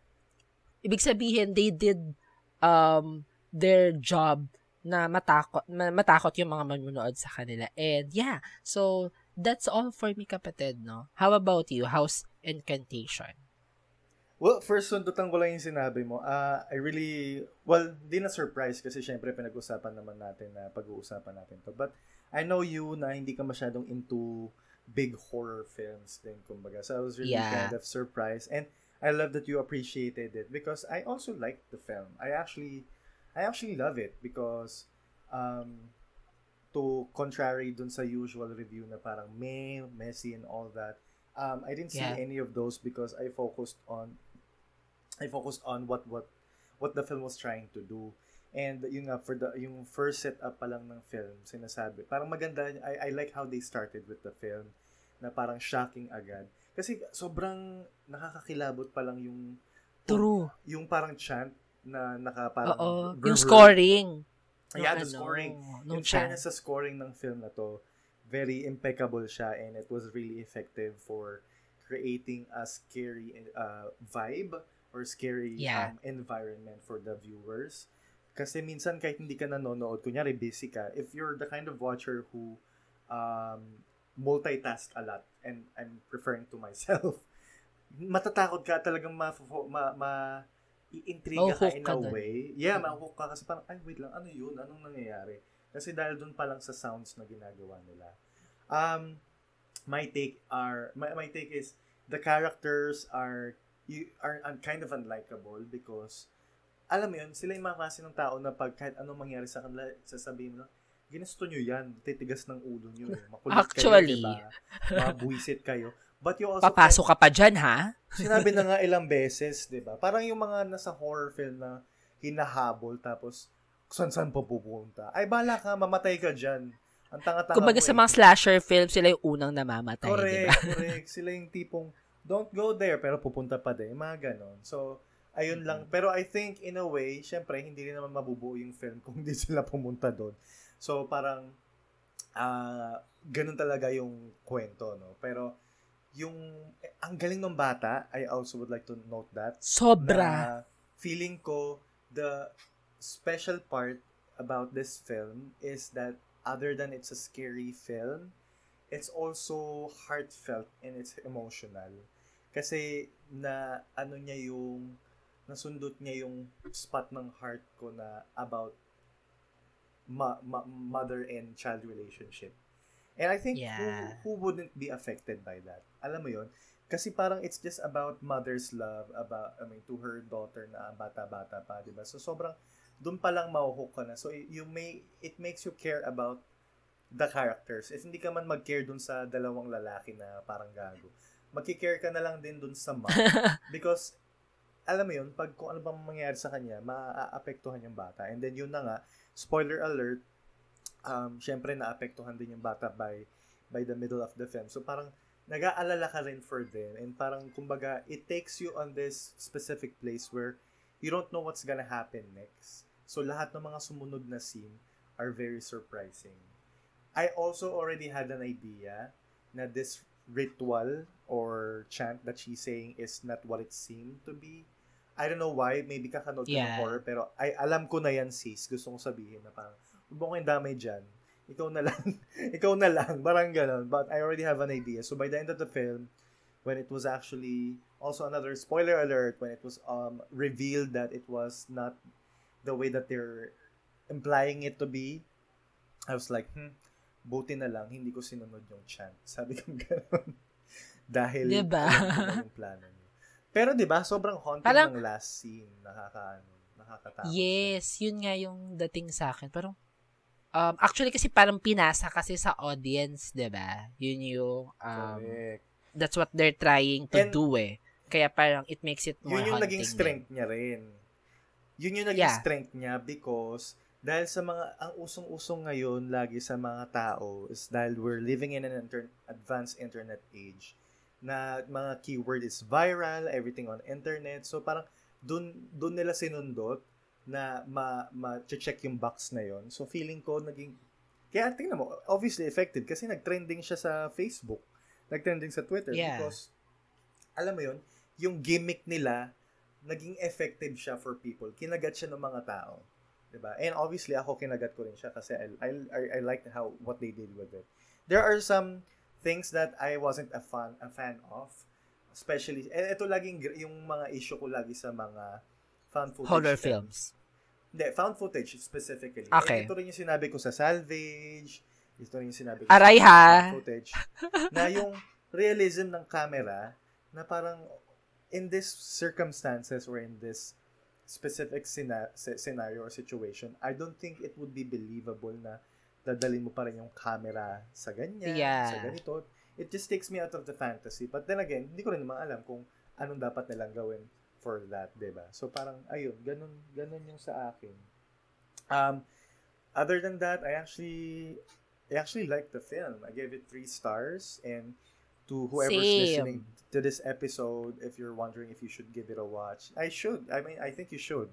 ibig sabihin, they did um, their job na matakot, ma- matakot yung mga manunood sa kanila. And yeah, so that's all for me kapatid, no? How about you? House Incantation? Well, first sundutan ko lang yung sinabi mo. Ah, I really, well, di na surprise kasi syempre pinag-usapan naman natin na pag-uusapan natin to. But I know you na hindi ka masyadong into big horror films din, kumbaga. So I was really Yeah. kind of surprised. And I love that you appreciated it because I also liked the film. I actually, I actually love it because um, to contrary dun sa usual review na parang meh, messy and all that, um, I didn't see Yeah. any of those because I focused on I focused on what what what the film was trying to do. And yung nga for the yung first setup pa lang ng film, sinasabi, parang maganda I I like how they started with the film na parang shocking agad. Kasi sobrang nakakakilabot pa lang yung True. yung parang chant na naka parang Oo. Yung scoring. Yeah, the ano, scoring. Nung In chan. fairness sa scoring ng film na to, very impeccable siya and it was really effective for creating a scary uh, vibe or scary Yeah. um, environment for the viewers. Kasi minsan kahit hindi ka nanonood, kunyari busy ka, if you're the kind of watcher who um, multitask a lot, and I'm referring to myself, matatakot ka talagang ma, ma, ma i-intriga ka in ka a dun. way. Yeah, mahuhook ka kasi parang, ay, wait lang, ano yun? Anong nangyayari? Kasi dahil dun pa lang sa sounds na ginagawa nila. Um, my take are, my, my take is, the characters are, you are un- kind of unlikable because, alam mo yun, sila yung mga klase ng tao na pag kahit anong mangyari sa kanila, sasabihin mo, ginusto nyo yan, titigas ng ulo nyo. eh. Makulit Actually. kayo, diba? Mabuisit kayo. But you also Papasok ka pa dyan, ha? sinabi na nga ilang beses, 'di ba? Parang yung mga nasa horror film na hinahabol tapos saan-saan pa pupunta. Ay bala ka, mamatay ka diyan. Ang tanga-tanga Kumbaga sa eh. mga slasher films, sila yung unang namamatay, di Correct, ba? correct. Sila yung tipong don't go there pero pupunta pa din. Mga ganon. So, ayun lang. Mm-hmm. Pero I think in a way, syempre hindi rin naman mabubuo yung film kung hindi sila pumunta doon. So, parang ah ganun talaga yung kwento, no? Pero yung eh, ang galing ng bata, I also would like to note that Sobra. na feeling ko the special part about this film is that other than it's a scary film, it's also heartfelt and it's emotional. Kasi na ano niya yung nasundot niya yung spot ng heart ko na about ma- ma- mother and child relationship. And I think Yeah. who, who wouldn't be affected by that? Alam mo yon Kasi parang it's just about mother's love about I mean to her daughter na bata-bata pa, 'di ba? So sobrang doon pa lang mahuhook ka na. So you may it makes you care about the characters. If hindi ka man mag-care dun sa dalawang lalaki na parang gago, magki-care ka na lang din dun sa mom. Because alam mo yun, pag kung ano bang mangyayari sa kanya, maaapektuhan yung bata. And then yun na nga, spoiler alert, um, syempre naapektuhan din yung bata by by the middle of the film. So parang nag-aalala ka rin for them and parang kumbaga it takes you on this specific place where you don't know what's gonna happen next. So lahat ng mga sumunod na scene are very surprising. I also already had an idea na this ritual or chant that she's saying is not what it seemed to be. I don't know why, maybe kakanood ko ng Yeah. horror, pero ay, alam ko na yan sis. Gusto kong sabihin na parang, huwag mo damay dyan. Ikaw na lang. Ikaw na lang. Parang ganon. But I already have an idea. So by the end of the film, when it was actually, also another spoiler alert, when it was um revealed that it was not the way that they're implying it to be, I was like, hmm, buti na lang, hindi ko sinunod yung chant. Sabi ko gano'n. Dahil, Diba? yung plano niyo. Pero 'di ba sobrang haunting Parang- ng last scene, nakakaano, nakakatakot. Yes, yun nga yung dating sa akin. Parang, um, actually kasi parang pinasa kasi sa audience, 'di ba? Yun yung, um, Correct. that's what they're trying to And- do eh. Kaya parang it makes it more Yun yung naging din. strength niya rin. Yun yung naging Yeah. strength niya because dahil sa mga ang usong-usong ngayon lagi sa mga tao is dahil we're living in an inter- advanced internet age na mga keyword is viral, everything on internet. So parang dun, dun nila sinundot na ma, ma-check yung box na yon So feeling ko naging, kaya tingnan mo, obviously effective kasi nag-trending siya sa Facebook, nag-trending sa Twitter Yeah. because, alam mo yon yung gimmick nila, naging effective siya for people. Kinagat siya ng mga tao. 'di ba? And obviously ako kinagat ko rin siya kasi I I I, I liked how what they did with it. There are some things that I wasn't a fan a fan of, especially eh, ito laging yung mga issue ko lagi sa mga found footage Horror films. films. Hindi, found footage specifically. Okay. Eh, ito rin yung sinabi ko sa Salvage. Ito rin yung sinabi ko Aray, sa ha? found footage. na yung realism ng camera na parang in this circumstances or in this specific sina- sce- scenario or situation, I don't think it would be believable na dadalhin mo pa rin yung camera sa ganyan, Yeah. sa ganito. It just takes me out of the fantasy. But then again, hindi ko rin naman alam kung anong dapat nilang gawin for that, 'di ba? So parang ayun, ganun ganun yung sa akin. Um other than that, I actually I actually liked the film. I gave it three stars and to whoever's Same. listening to this episode, if you're wondering if you should give it a watch, I should. I mean, I think you should.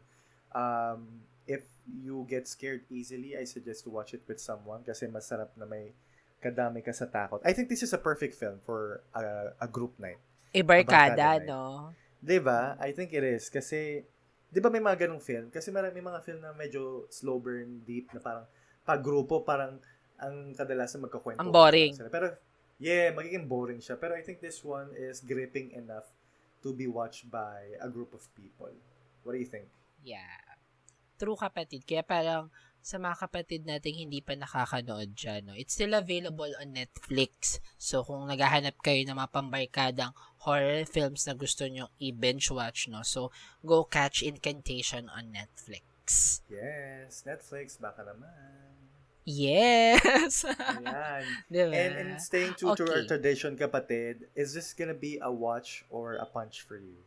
Um, if you get scared easily, I suggest to watch it with someone kasi masarap na may kadami ka sa takot. I think this is a perfect film for a, a group night. Ibarkada, Barkada, no? 'Di ba? I think it is kasi 'di ba may mga ganung film? Kasi marami mga film na medyo slow burn, deep na parang pag grupo parang ang kadalasan magkakwento. Ang boring. sila. Pero yeah, magiging boring siya. Pero I think this one is gripping enough to be watched by a group of people. What do you think? Yeah. True kapatid. Kaya parang sa mga kapatid nating hindi pa nakakanood dyan, no? it's still available on Netflix. So, kung naghahanap kayo ng mga pambarkadang horror films na gusto nyo i-binge watch, no? So, go catch Incantation on Netflix. Yes, Netflix baka naman. Yes! Ayan. diba? And, and staying true to our Okay. tradition, kapatid, is this gonna be a watch or a punch for you?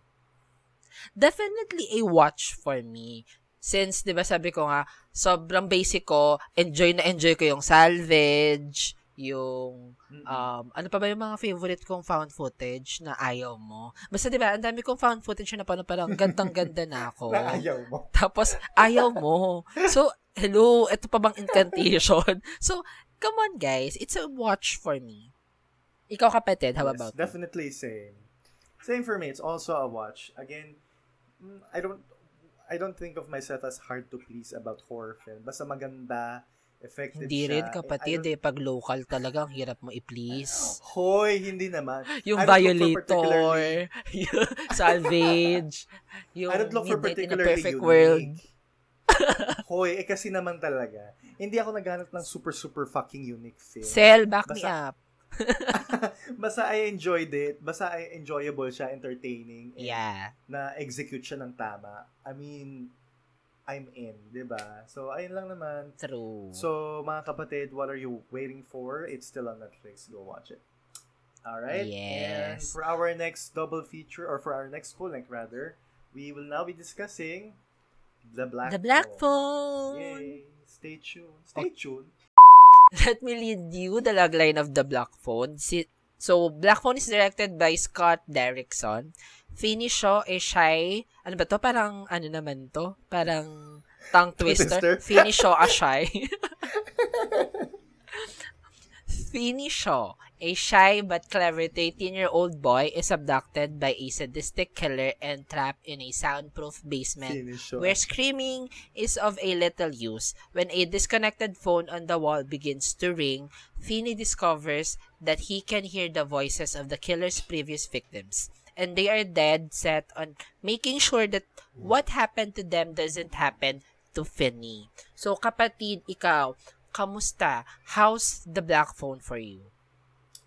definitely a watch for me. Since, di ba sabi ko nga, sobrang basic ko, enjoy na enjoy ko yung salvage, yung, um, ano pa ba yung mga favorite kong found footage na ayaw mo? Basta di ba, ang dami kong found footage na parang parang gandang-ganda na ako. Na ayaw mo. Tapos, ayaw mo. So, hello, ito pa bang incantation? So, come on guys, it's a watch for me. Ikaw kapatid, how Yes, about you? definitely same. Same for me. It's also a watch. Again, mm, I don't I don't think of myself as hard to please about horror film. Basta maganda, effective Hindi siya. rin I kapatid eh, pag local talaga, ang hirap mo i-please. Hoy, hindi naman. Yung I Violator, particularly- yung Salvage, yung I don't look for Midnight in a particularly Perfect unique. World. Hoy, eh kasi naman talaga. Hindi ako naghanap ng super super fucking unique film. Cell, back me Basta- up. basta I enjoyed it. Basta I enjoyable siya, entertaining. and Yeah. Na-execute siya ng tama. I mean, I'm in, 'di ba? So, ayun lang naman. True. So, mga kapatid, what are you waiting for? It's still on Netflix. Go watch it. Alright? And Yes. for our next double feature, or for our next full length rather, we will now be discussing The Black The Black Phone. Phone. Yay! Stay tuned. Stay tuned. Let me lead you the logline of The Black Phone. Si- so, Black Phone is directed by Scott Derrickson. Finish Shaw is shy. Ano ba to? Parang, ano naman to? Parang tongue twister. Twister. Finish Shaw a shy. Finish Shaw, a shy but clever 13-year-old boy is abducted by a sadistic killer and trapped in a soundproof basement where screaming is of a little use. When a disconnected phone on the wall begins to ring, Finney discovers that he can hear the voices of the killer's previous victims. And they are dead set on making sure that what happened to them doesn't happen to Finney. So, kapatid, ikaw, kamusta? How's the black phone for you?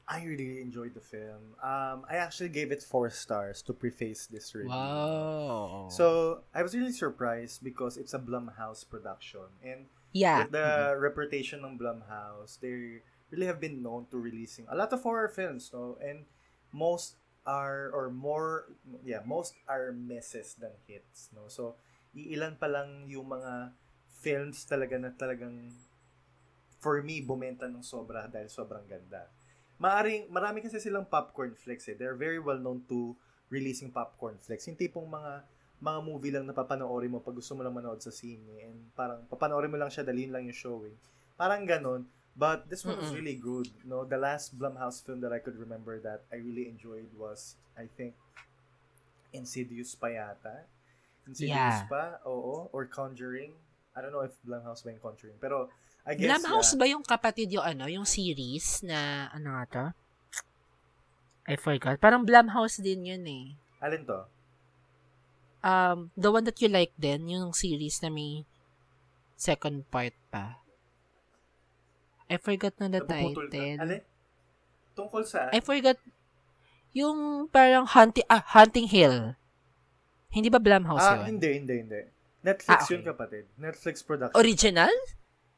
I really enjoyed the film. Um, I actually gave it four stars to preface this review. Wow. So I was really surprised because it's a Blumhouse production, and yeah. with the reputation ng Blumhouse, they really have been known to releasing a lot of horror films, no? And most are or more, yeah, most are misses than hits, no? So iilan pa lang yung mga films talaga na talagang for me bumenta ng sobra dahil sobrang ganda. maaring, marami kasi silang popcorn flicks eh. They're very well known to releasing popcorn flicks. Yung tipong mga mga movie lang na papanoorin mo pag gusto mo lang manood sa sine and parang papanoorin mo lang siya dalhin lang yung showing. Parang ganon. But this one was really good. No, the last Blumhouse film that I could remember that I really enjoyed was I think Insidious pa yata. Insidious Yeah. pa, oo, or Conjuring. I don't know if Blumhouse ba yung Conjuring. Pero I guess Blumhouse yeah. ba yung kapatid yung ano, yung series na ano nga to? I forgot. Parang Blumhouse din yun eh. Alin to? Um, the one that you like din, yung series na may second part pa. I forgot na the Napuputol title. Alin? Tungkol sa... I forgot yung parang hunting, ah, Hunting Hill. Hindi ba Blumhouse ah, yun? hindi, hindi, hindi. Netflix Ah, okay. yun, kapatid. Netflix production. Original?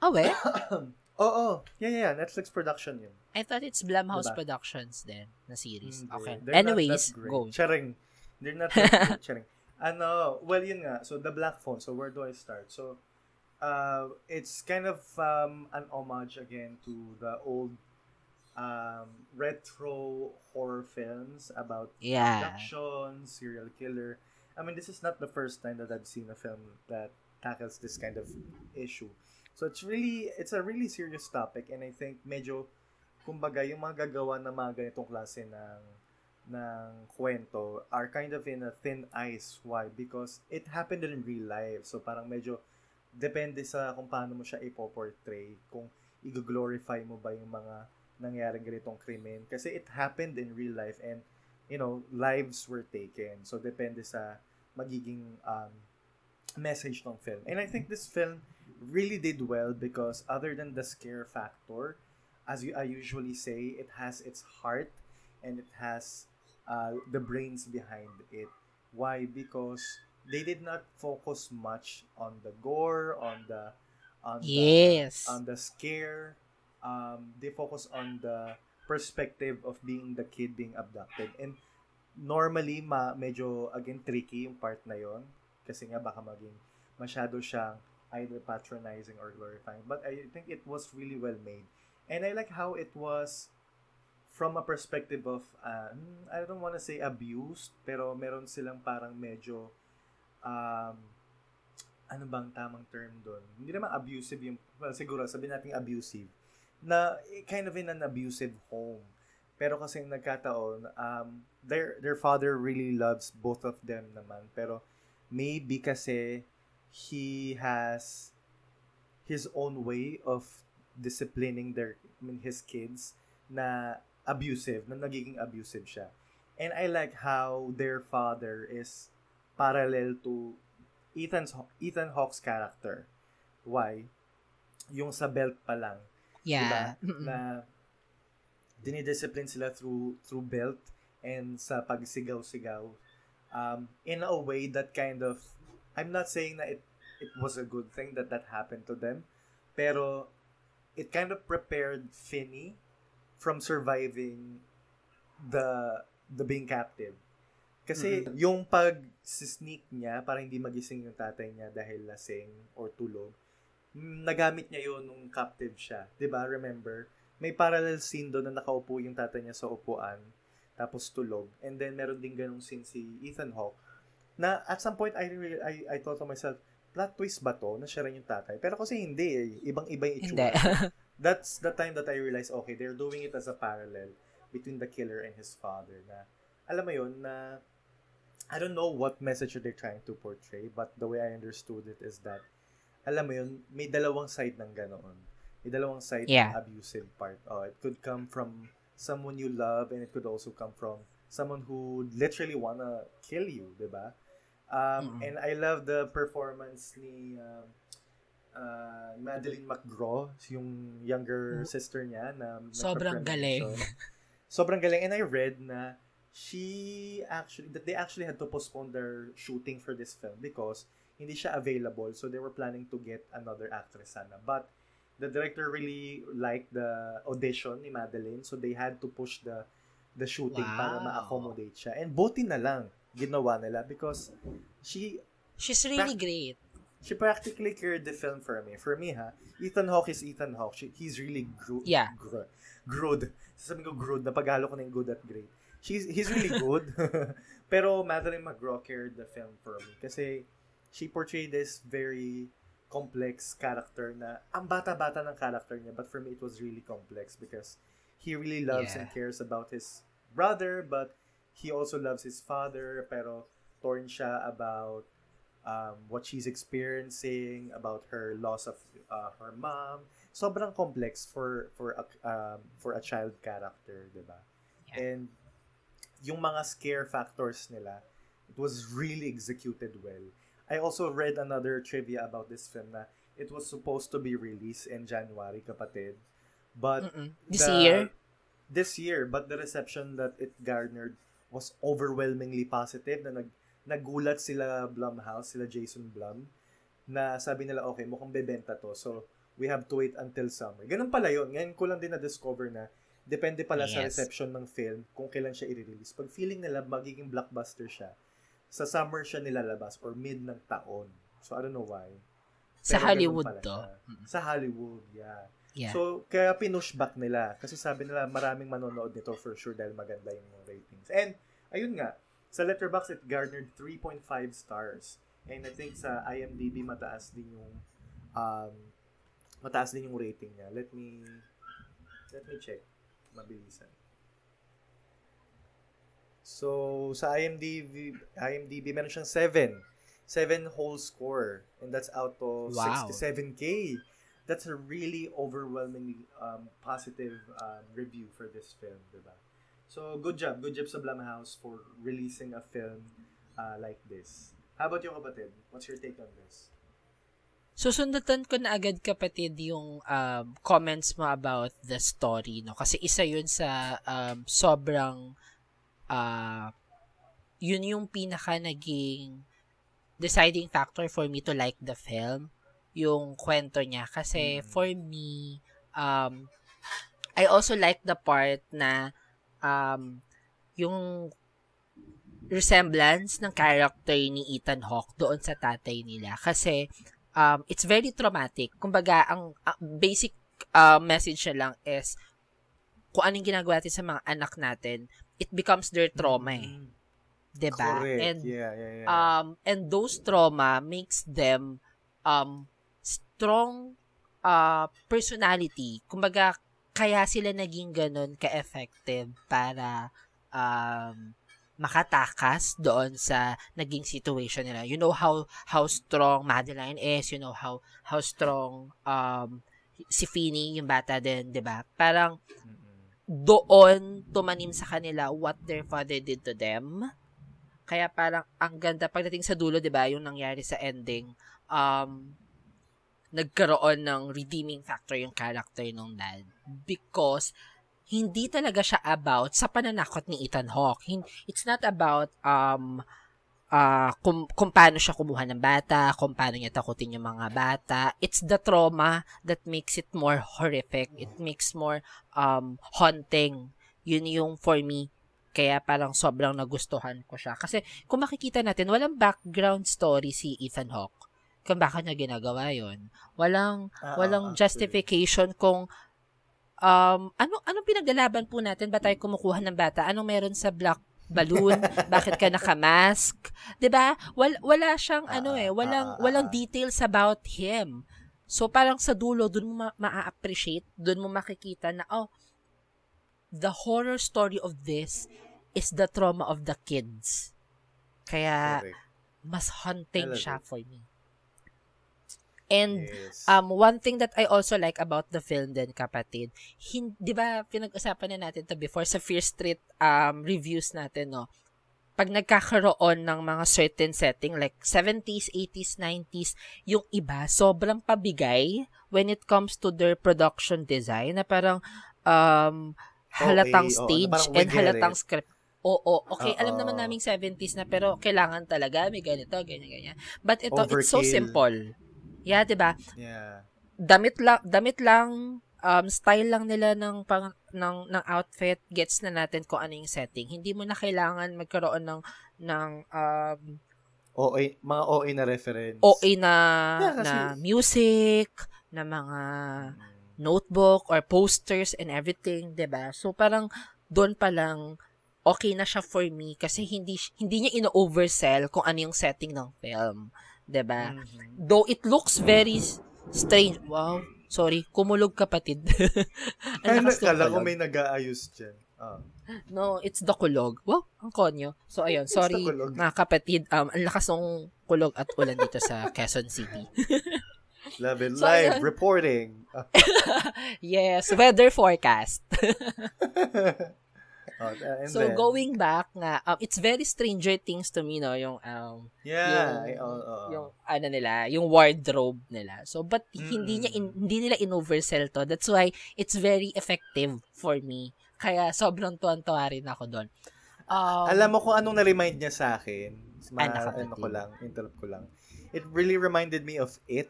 Oh, eh? Oo, yeah, yeah, yeah. Netflix production yun. I thought it's Blumhouse Diba? Productions din na series. Hindi. Okay. They're Anyways, go. Charing. They're not that. Charing. Ano, well, yun nga. So, The Black Phone. So, where do I start? So, uh, it's kind of um, an homage again to the old um, retro horror films about Yeah. abduction, serial killer. I mean, this is not the first time that I've seen a film that tackles this kind of issue. So it's really, it's a really serious topic and I think medyo, kumbaga, yung mga gagawa ng mga ganitong klase ng, ng kwento are kind of in a thin ice. Why? Because it happened in real life. So parang medyo, depende sa kung paano mo siya ipoportray, kung i-glorify mo ba yung mga nangyaring ganitong krimen. Kasi it happened in real life and you know, lives were taken. So, depende sa magiging um, message ng film. And I think this film really did well because other than the scare factor, as I usually say, it has its heart and it has uh, the brains behind it. Why? Because they did not focus much on the gore, on the on the, Yes. on the scare. Um, they focus on the perspective of being the kid being abducted. And normally, ma medyo, again, tricky yung part na yon Kasi nga, baka maging masyado siyang either patronizing or glorifying. But I think it was really well made. And I like how it was from a perspective of, uh, hmm, I don't want to say abused, pero meron silang parang medyo, um, ano bang tamang term doon? Hindi naman abusive yung, well, siguro sabihin natin abusive, na eh, kind of in an abusive home. Pero kasi nagkataon, um, their, their father really loves both of them naman. Pero maybe kasi he has his own way of disciplining their, I mean, his kids na abusive, na nagiging abusive siya. And I like how their father is parallel to Ethan's Ethan Hawke's character. Why? Yung sa belt pa lang, yeah. diba? Na dinidiscipline sila through through belt and sa pagsigaw-sigaw um, in a way that kind of I'm not saying that it it was a good thing that that happened to them pero it kind of prepared Finney from surviving the the being captive kasi yung pag sneak niya para hindi magising yung tatay niya dahil lasing or tulog nagamit niya yun nung captive siya. Ba remember? May parallel scene doon na nakaupo yung tatay niya sa upuan, tapos tulog. And then, meron din ganong scene si Ethan Hawke, na at some point, I, I, I thought to myself, plot twist ba to, na siya rin yung tatay? Pero kasi hindi eh, ibang-iba yung itsura. That's the time that I realized, okay, they're doing it as a parallel between the killer and his father, na, alam mo yun, na, I don't know what message they're trying to portray, but the way I understood it is that, alam mo yun, may dalawang side ng ganoon may dalawang side Yeah. ng abusive part. Oh, it could come from someone you love and it could also come from someone who literally wanna kill you, 'di ba? Um, Mm-mm. and I love the performance ni um, uh, Madeline McGraw, yung younger sister niya na Sobrang galing. Sobrang galing and I read na she actually that they actually had to postpone their shooting for this film because hindi siya available so they were planning to get another actress sana but the director really liked the audition ni Madeline so they had to push the the shooting para Wow. ma-accommodate siya and buti na lang ginawa nila because she She's really Prac- great. she practically carried the film for me. For me, ha, Ethan Hawke is Ethan Hawke. She, he's really gro- Yeah. gro- good. Sasabihin ko good, na paghalo ko ng good at great. She's, he's really good. Pero Madeline McGraw carried the film for me. Kasi she portrayed this very complex character na ang bata-bata ng character niya but for me it was really complex because he really loves Yeah. and cares about his brother but he also loves his father pero torn siya about um, what she's experiencing about her loss of uh, her mom sobrang complex for for a um, for a child character 'di ba Yeah. and yung mga scare factors nila it was really executed well I also read another trivia about this film na it was supposed to be released in January kapatid but Mm-mm. This the- year? this year but the reception that it garnered was overwhelmingly positive na nag nagulat sila Blumhouse sila Jason Blum na sabi nila okay mukhang bebenta to so we have to wait until summer ganun pala yun ngayon ko lang din na discover na depende pala sa Yes. reception ng film kung kailan siya i-release pag feeling nila magiging blockbuster siya sa summer siya nilalabas or mid ng taon so I don't know why Sa Pero ganun Hollywood to. siya. sa Hollywood yeah Yeah. So, kaya pinush back nila. Kasi sabi nila, maraming manonood nito for sure dahil maganda yung ratings. And, ayun nga, sa Letterboxd, it garnered 3.5 stars. And I think sa IMDb, mataas din yung, um, mataas din yung rating niya. Let me, let me check. Mabilisan. So, sa IMDb, IMDb, meron siyang 7. 7 whole score. And that's out of Wow. 67K that's a really overwhelmingly um, positive um, review for this film, diba? So, good job. Good job sa Blumhouse for releasing a film uh, like this. How about yung kapatid? What's your take on this? Susundatan ko na agad kapatid yung um, comments mo about the story, no? Kasi isa yun sa um, sobrang uh, yun yung pinaka naging deciding factor for me to like the film yung kwento niya kasi Mm. for me um I also like the part na um yung resemblance ng character ni Ethan Hawke doon sa tatay nila kasi um it's very traumatic kumbaga ang ang basic uh, message niya lang is kung anong ginagawa natin sa mga anak natin it becomes their trauma eh. Mm. 'di ba Correct. and yeah, yeah, yeah. um and those trauma makes them um strong uh personality kumbaga kaya sila naging ganun ka-effective para um makatakas doon sa naging situation nila. You know how how strong Madeline is, you know how how strong um si Feeny, yung bata din, 'di ba? Parang doon tumanim sa kanila what their father did to them. Kaya parang ang ganda pagdating sa dulo, 'di ba, yung nangyari sa ending, um nagkaroon ng redeeming factor yung character ng dad because hindi talaga siya about sa pananakot ni Ethan Hawke. It's not about um uh, kung, kung paano siya kumuha ng bata, kung paano niya takutin yung mga bata. It's the trauma that makes it more horrific. It makes more um haunting. Yun yung for me kaya parang sobrang nagustuhan ko siya. Kasi kung makikita natin, walang background story si Ethan Hawke kung bakit niya ginagawa yon Walang Ah, walang actually. justification kung um ano anong pinaglalaban po natin ba tayo kumukuha ng bata? Anong meron sa black balloon? Bakit ka naka-mask? 'Di ba? Wala, wala siyang Ah, ano eh, ah, walang ah, ah, walang details about him. So parang sa dulo doon mo ma- ma-appreciate, doon mo makikita na oh the horror story of this is the trauma of the kids. Kaya mas haunting siya it. for me. And yes. Um, one thing that I also like about the film din, kapatid, hin- di ba, pinag-usapan na natin to before sa Fear Street um, reviews natin, no? Pag nagkakaroon ng mga certain setting, like 70s, 80s, 90s, yung iba, sobrang pabigay when it comes to their production design, na parang um, halatang Okay, stage parang and halatang script. Oo, okay, alam Oo. naman naming 70s na, pero kailangan talaga, may ganito, ganyan, ganyan. But ito, it's so Overkill. simple. Yeah, 'di ba? yeah. damit lang damit lang um style lang nila ng pang ng ng outfit gets na natin kung ano yung setting hindi mo na kailangan magkaroon ng ng um OA, mga OA na reference. OA na, Yeah, kasi- na music, na mga notebook or posters and everything, 'di ba? So parang doon pa lang okay na siya for me kasi hindi hindi niya ino-oversell kung ano yung setting ng film, 'di ba? Mhm. Though it looks very strange. Wow. Sorry, kumulog kapatid. Ay, nakala ko may nag-aayos dyan. Ah. No, it's the kulog. Wow, ang konyo. So, ayun, sorry, mga kapatid. Um, ang lakas ng kulog at ulan dito sa Quezon City. Love it. So, Live ayun. reporting. Yes, weather forecast. Oh, and so, then, going back nga, um, it's very Stranger Things to me, no? Yung, um, Yeah. yung, oh, oh. yung, ano nila, yung wardrobe nila. So, but hindi Mm. niya, in, hindi nila in-oversell to. That's why, it's very effective for me. Kaya, sobrang tuwan-tuwa rin ako doon. Um, Alam mo kung anong na-remind niya sa akin? Ma- Ano, ko lang, interrupt ko lang. It really reminded me of It,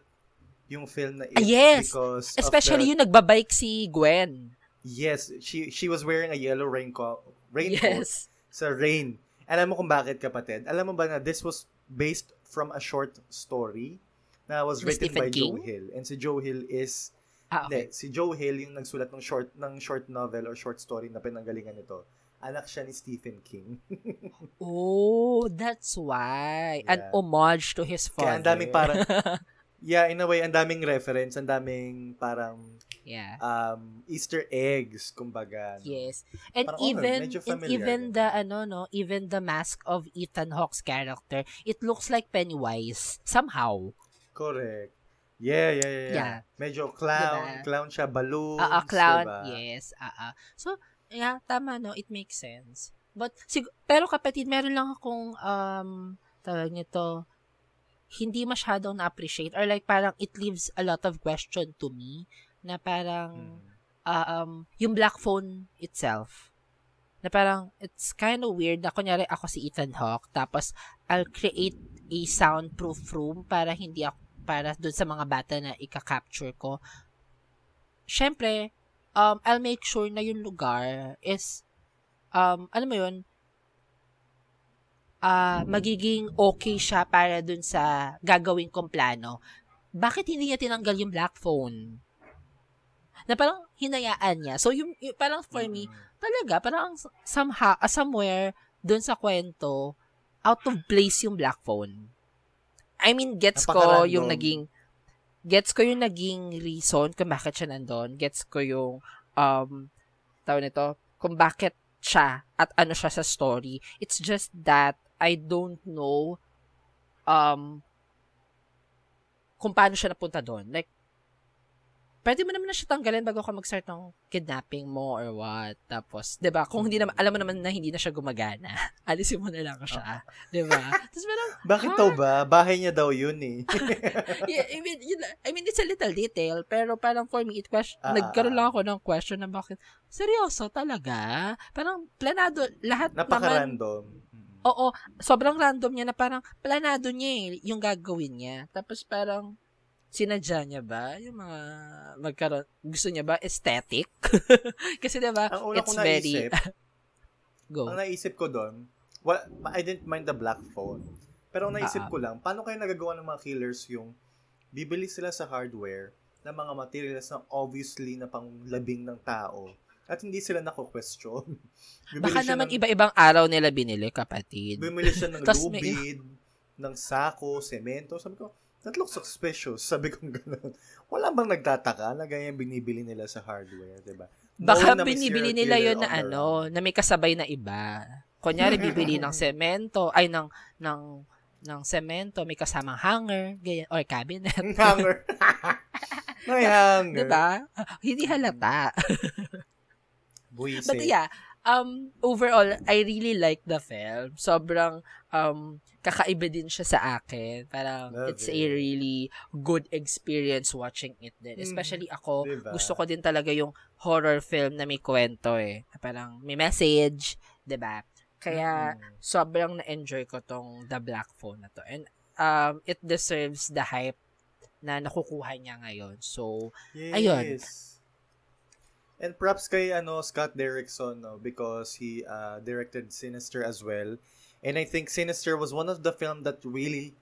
yung film na It. Ah, yes! Because Especially the- yung nagbabike si Gwen. Yes, she she was wearing a yellow raincoat, raincoat Yes. sa rain. Alam mo kung bakit, kapatid? Alam mo ba na this was based from a short story na was written Stephen by King? Joe Hill. And si Joe Hill is Ah, okay. Hindi, si Joe Hill yung nagsulat ng short ng short novel or short story na pinanggalingan nito. Anak siya ni Stephen King. Oh, that's why. An Yeah. homage to his father. Kaya ang daming parang Yeah, in a way, ang daming reference, ang daming parang yeah. um, Easter eggs, kumbaga. no? Yes. And Parang, oh, even medyo and even the ano no, even the mask of Ethan Hawke's character, it looks like Pennywise somehow. Correct. Yeah, yeah, yeah. yeah. Yeah. Medyo clown, Diba? clown siya, balloons, Ah, ah, clown. diba? Yes. Ah, ah. So, yeah, tama no, it makes sense. But sig- pero kapatid, meron lang akong um tawag nito hindi masyadong na-appreciate or like parang it leaves a lot of question to me na parang Mm. ah, um, yung black phone itself. Na parang, it's kind of weird na kunyari ako si Ethan Hawke, tapos I'll create a soundproof room para hindi ako, para dun sa mga bata na ika-capture ko. Siyempre, um, I'll make sure na yung lugar is, um, alam mo yun, ah magiging okay siya para dun sa gagawin kong plano. Bakit hindi niya tinanggal yung black phone? Na parang hinayaan niya. So, yung, yung parang for me, Mm. talaga, parang somehow, ah, somewhere, dun sa kwento, out of place yung black phone. I mean, gets ko yung naging, gets ko yung naging reason kung bakit siya nandun. Gets ko yung, um, tawag nito, kung bakit siya at ano siya sa story. It's just that I don't know um kung paano siya napunta doon. Like, pwede mo naman na siya tanggalin bago ka mag-start ng kidnapping mo or what. Tapos, di ba, kung hindi naman, alam mo naman na hindi na siya gumagana, alisin mo na lang siya. Di ba? Tapos parang, Bakit daw ba? Bahay niya daw yun eh. yeah, I mean, yun, I mean, it's a little detail, pero parang for me, it question, Ah, nagkaroon ah, lang ako ng question na bakit, seryoso talaga? Parang planado, lahat naman, Napaka-random. Oo, sobrang random niya na parang planado niya eh, yung gagawin niya. Tapos parang, sinadya niya ba? Yung mga magkaroon, gusto niya ba aesthetic? Kasi diba, Ang una it's kong very, naisip, go. ang naisip ko doon, well, I didn't mind the black phone. Pero ang naisip Ah, ko lang, paano kaya nagagawa ng mga killers yung bibili sila sa hardware ng mga materials na obviously na panglabing ng tao at hindi sila nako-question. Baka naman ng, iba-ibang araw nila binili, kapatid. Bumili siya ng Tas may- lubid, ng sako, semento. Sabi ko, that looks suspicious. Sabi ko gano'n. Wala bang nagtataka na ganyan binibili nila sa hardware, di ba? Baka may binibili nila yon na ano, na may kasabay na iba. Kunyari, bibili ng semento, ay, ng, ng, ng semento, may kasamang hanger, ganyan, or cabinet. hanger. may hanger. diba? Hindi halata. Buisit. But yeah, um, overall, I really like the film. Sobrang, um, kakaiba din siya sa akin. Parang, Love it's a it. really good experience watching it din. Mm, Especially ako, diba? gusto ko din talaga yung horror film na may kwento eh. Parang, may message, ba Kaya, Mm. sobrang na-enjoy ko tong The Black Phone na to. And, um, it deserves the hype na nakukuha niya ngayon. So, Yes. Ayun. And props kay ano Scott Derrickson no because he uh, directed Sinister as well. And I think Sinister was one of the film that really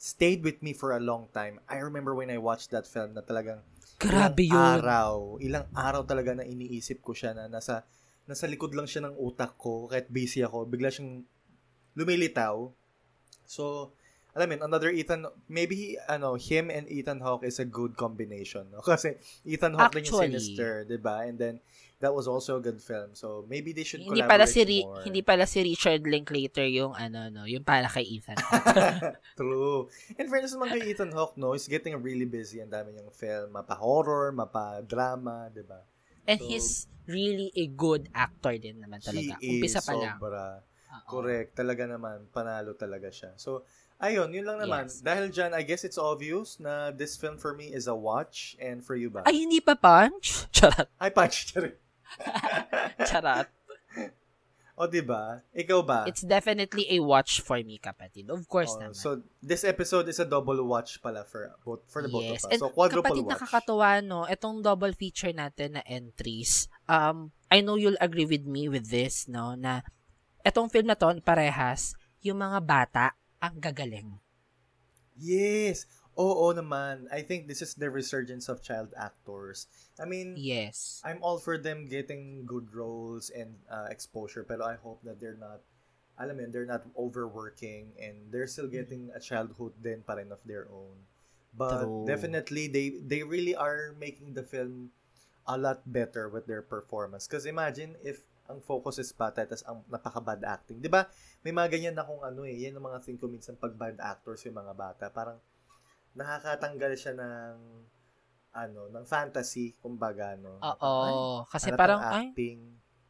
stayed with me for a long time. I remember when I watched that film na talagang Grabe ilang yun. araw, ilang araw talaga na iniisip ko siya na nasa nasa likod lang siya ng utak ko kahit busy ako, bigla siyang lumilitaw. So, alam mo, another Ethan, maybe he, ano, him and Ethan Hawke is a good combination. No? Kasi Ethan Hawke din yung. Sinister, 'di ba? And then that was also a good film. So, maybe they should Hindi collaborate pala si Ri- more. hindi pala si Richard Linklater yung ano no, yung para kay Ethan. True. In fairness naman kay Ethan Hawke, no, he's getting really busy. Ang dami niyang film, mapa-horror, mapa-drama, 'di ba? And So, he's really a good actor din naman talaga. He Umpisa is pa lang. sobra. Oo. Correct. Talaga naman, panalo talaga siya. So, ayun, yun lang naman. Yes. Dahil dyan, I guess it's obvious na this film for me is a watch and for you ba? Ay, hindi pa punch? Charot. Ay, punch rin. Charot. o, di ba? Ikaw ba? It's definitely a watch for me, kapatid. Of course Oh, naman. so, this episode is a double watch pala for both for the both yes. of us. And So, quadruple kapatid, watch. nakakatuwa, no? Itong double feature natin na entries, um, I know you'll agree with me with this, no? Na itong film na to, parehas, yung mga bata, ang gagaling. Yes. Oo naman. I think this is the resurgence of child actors. I mean, Yes. I'm all for them getting good roles and uh, exposure, pero I hope that they're not, alam mo they're not overworking and they're still getting a childhood din pa rin of their own. But True. definitely, they they really are making the film a lot better with their performance. Because imagine if ang focus is bata, tas ang napaka-bad acting. Di ba? May mga ganyan na kung ano eh. Yan ang mga thing ko minsan pag bad actors yung mga bata. Parang nakakatanggal siya ng ano, ng fantasy, kumbaga, no? Oo. Kasi Halatang parang, ay, acting,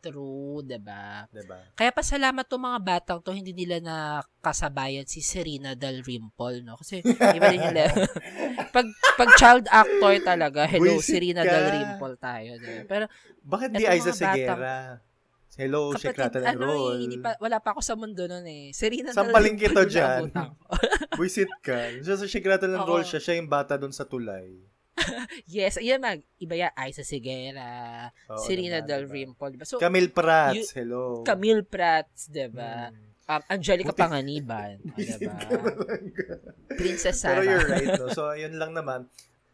true, 'di ba? 'di ba? Kaya pasalamat tong mga batang to, hindi nila nakasabayan si Serena Del Rimpol, no? Kasi iba din yung level. pag, pag child actor talaga, hello, Buisit Serena ka. Rimpol tayo. Diba? Pero, Bakit di Aiza Segura? Hello, kapatid, Shekrata ng ano eh, Roll. hindi pa, wala pa ako sa mundo nun eh. Serena Sampaling Del kita dyan. Buisit ka. Siya sa Shekrata ng Oo. Roll siya, siya yung bata doon sa tulay. yes, yan mag, iba yan, Aiza Segura, Oo Serena naman, Del diba? Rimpol. Diba? So, Camille Prats, you- hello. Camille Prats, diba? Hmm. Um, Angelica Buti- Panganiban, Buisit diba? Princess Pero Sarah. you're right, no? So, yun lang naman.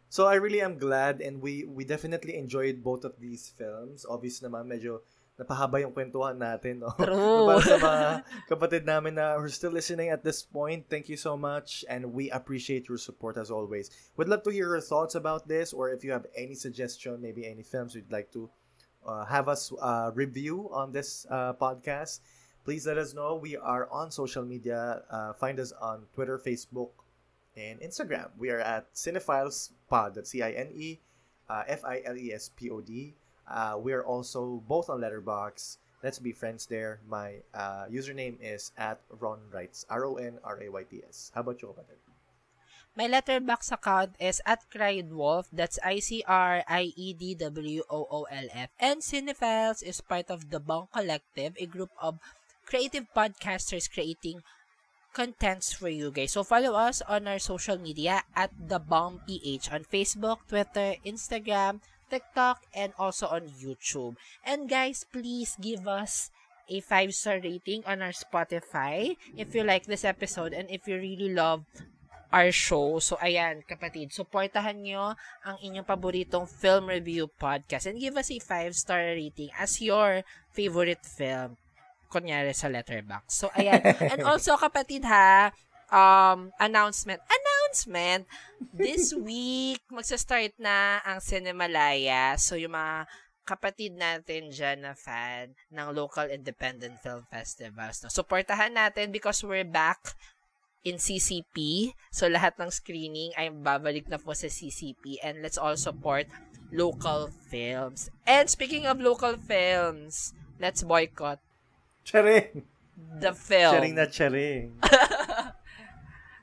So, I really am glad and we we definitely enjoyed both of these films. Obvious naman, medyo napahaba yung kwentuhan natin, no? True. Para sa mga kapatid namin na who're still listening at this point, thank you so much and we appreciate your support as always. Would love to hear your thoughts about this or if you have any suggestion, maybe any films you'd like to uh, have us uh, review on this uh, podcast, please let us know. We are on social media. Uh, find us on Twitter, Facebook, and Instagram. We are at Cinephiles Pod. That's C I N E uh, F I L O D. We are also both on Letterbox. Let's be friends there. My uh, username is at Ron Writes. R O N R A Y T S. How about you, kapatid? My letterbox account is at Cried Wolf. That's E I-C-R-I-E-D-W-O-O-L-F. And Cinephiles is part of the Bong Collective, a group of creative podcasters creating contents for you guys. So follow us on our social media at the Bomb PH on Facebook, Twitter, Instagram, TikTok, and also on YouTube. And guys, please give us a five star rating on our Spotify if you like this episode and if you really love our show. So, ayan, kapatid, supportahan nyo ang inyong paboritong film review podcast and give us a five-star rating as your favorite film. Kunyari sa letterbox. So, ayan. and also, kapatid ha, um, announcement. Announcement! This week, magsa-start na ang Cinemalaya. So, yung mga kapatid natin dyan na fan ng local independent film festivals. No? Supportahan natin because we're back in CCP. So, lahat ng screening ay babalik na po sa CCP. And let's all support local films. And speaking of local films, let's boycott Charing! the film. Charing na charing.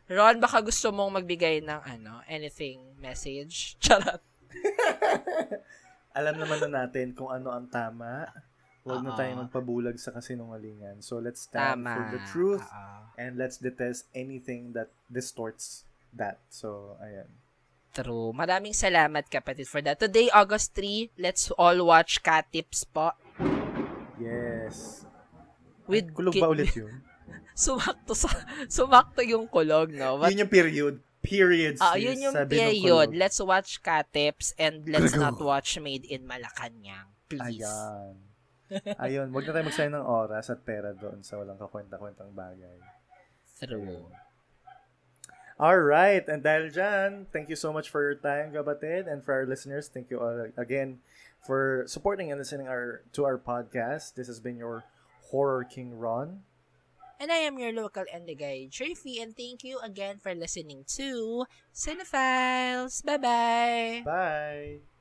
Ron, baka gusto mong magbigay ng ano, anything message? Charot. Alam naman na natin kung ano ang tama. Huwag na Oo. tayo magpabulag sa kasinungalingan. So, let's stand Tama. for the truth Oo. and let's detest anything that distorts that. So, ayan. True. Maraming salamat kapatid for that. Today, August 3, let's all watch Cat Tips po. Yes. With Kulog Ki- ba ulit yun? sumakto sa, sumakto yung kulog, no? But, yun yung period. Period, ah, sis, yun yung period. kulog. Let's watch Katips and let's Gago. not watch Made in Malacanang. Please. Ayan. Ayun, wag na tayo magsayang ng oras at pera doon sa walang kakwenta-kwentang bagay. True. Alright, and dahil dyan, thank you so much for your time, kabatid, and for our listeners, thank you all again for supporting and listening our to our podcast. This has been your Horror King Ron. And I am your local Endigay Trophy and thank you again for listening to Cinephiles. Bye-bye! Bye!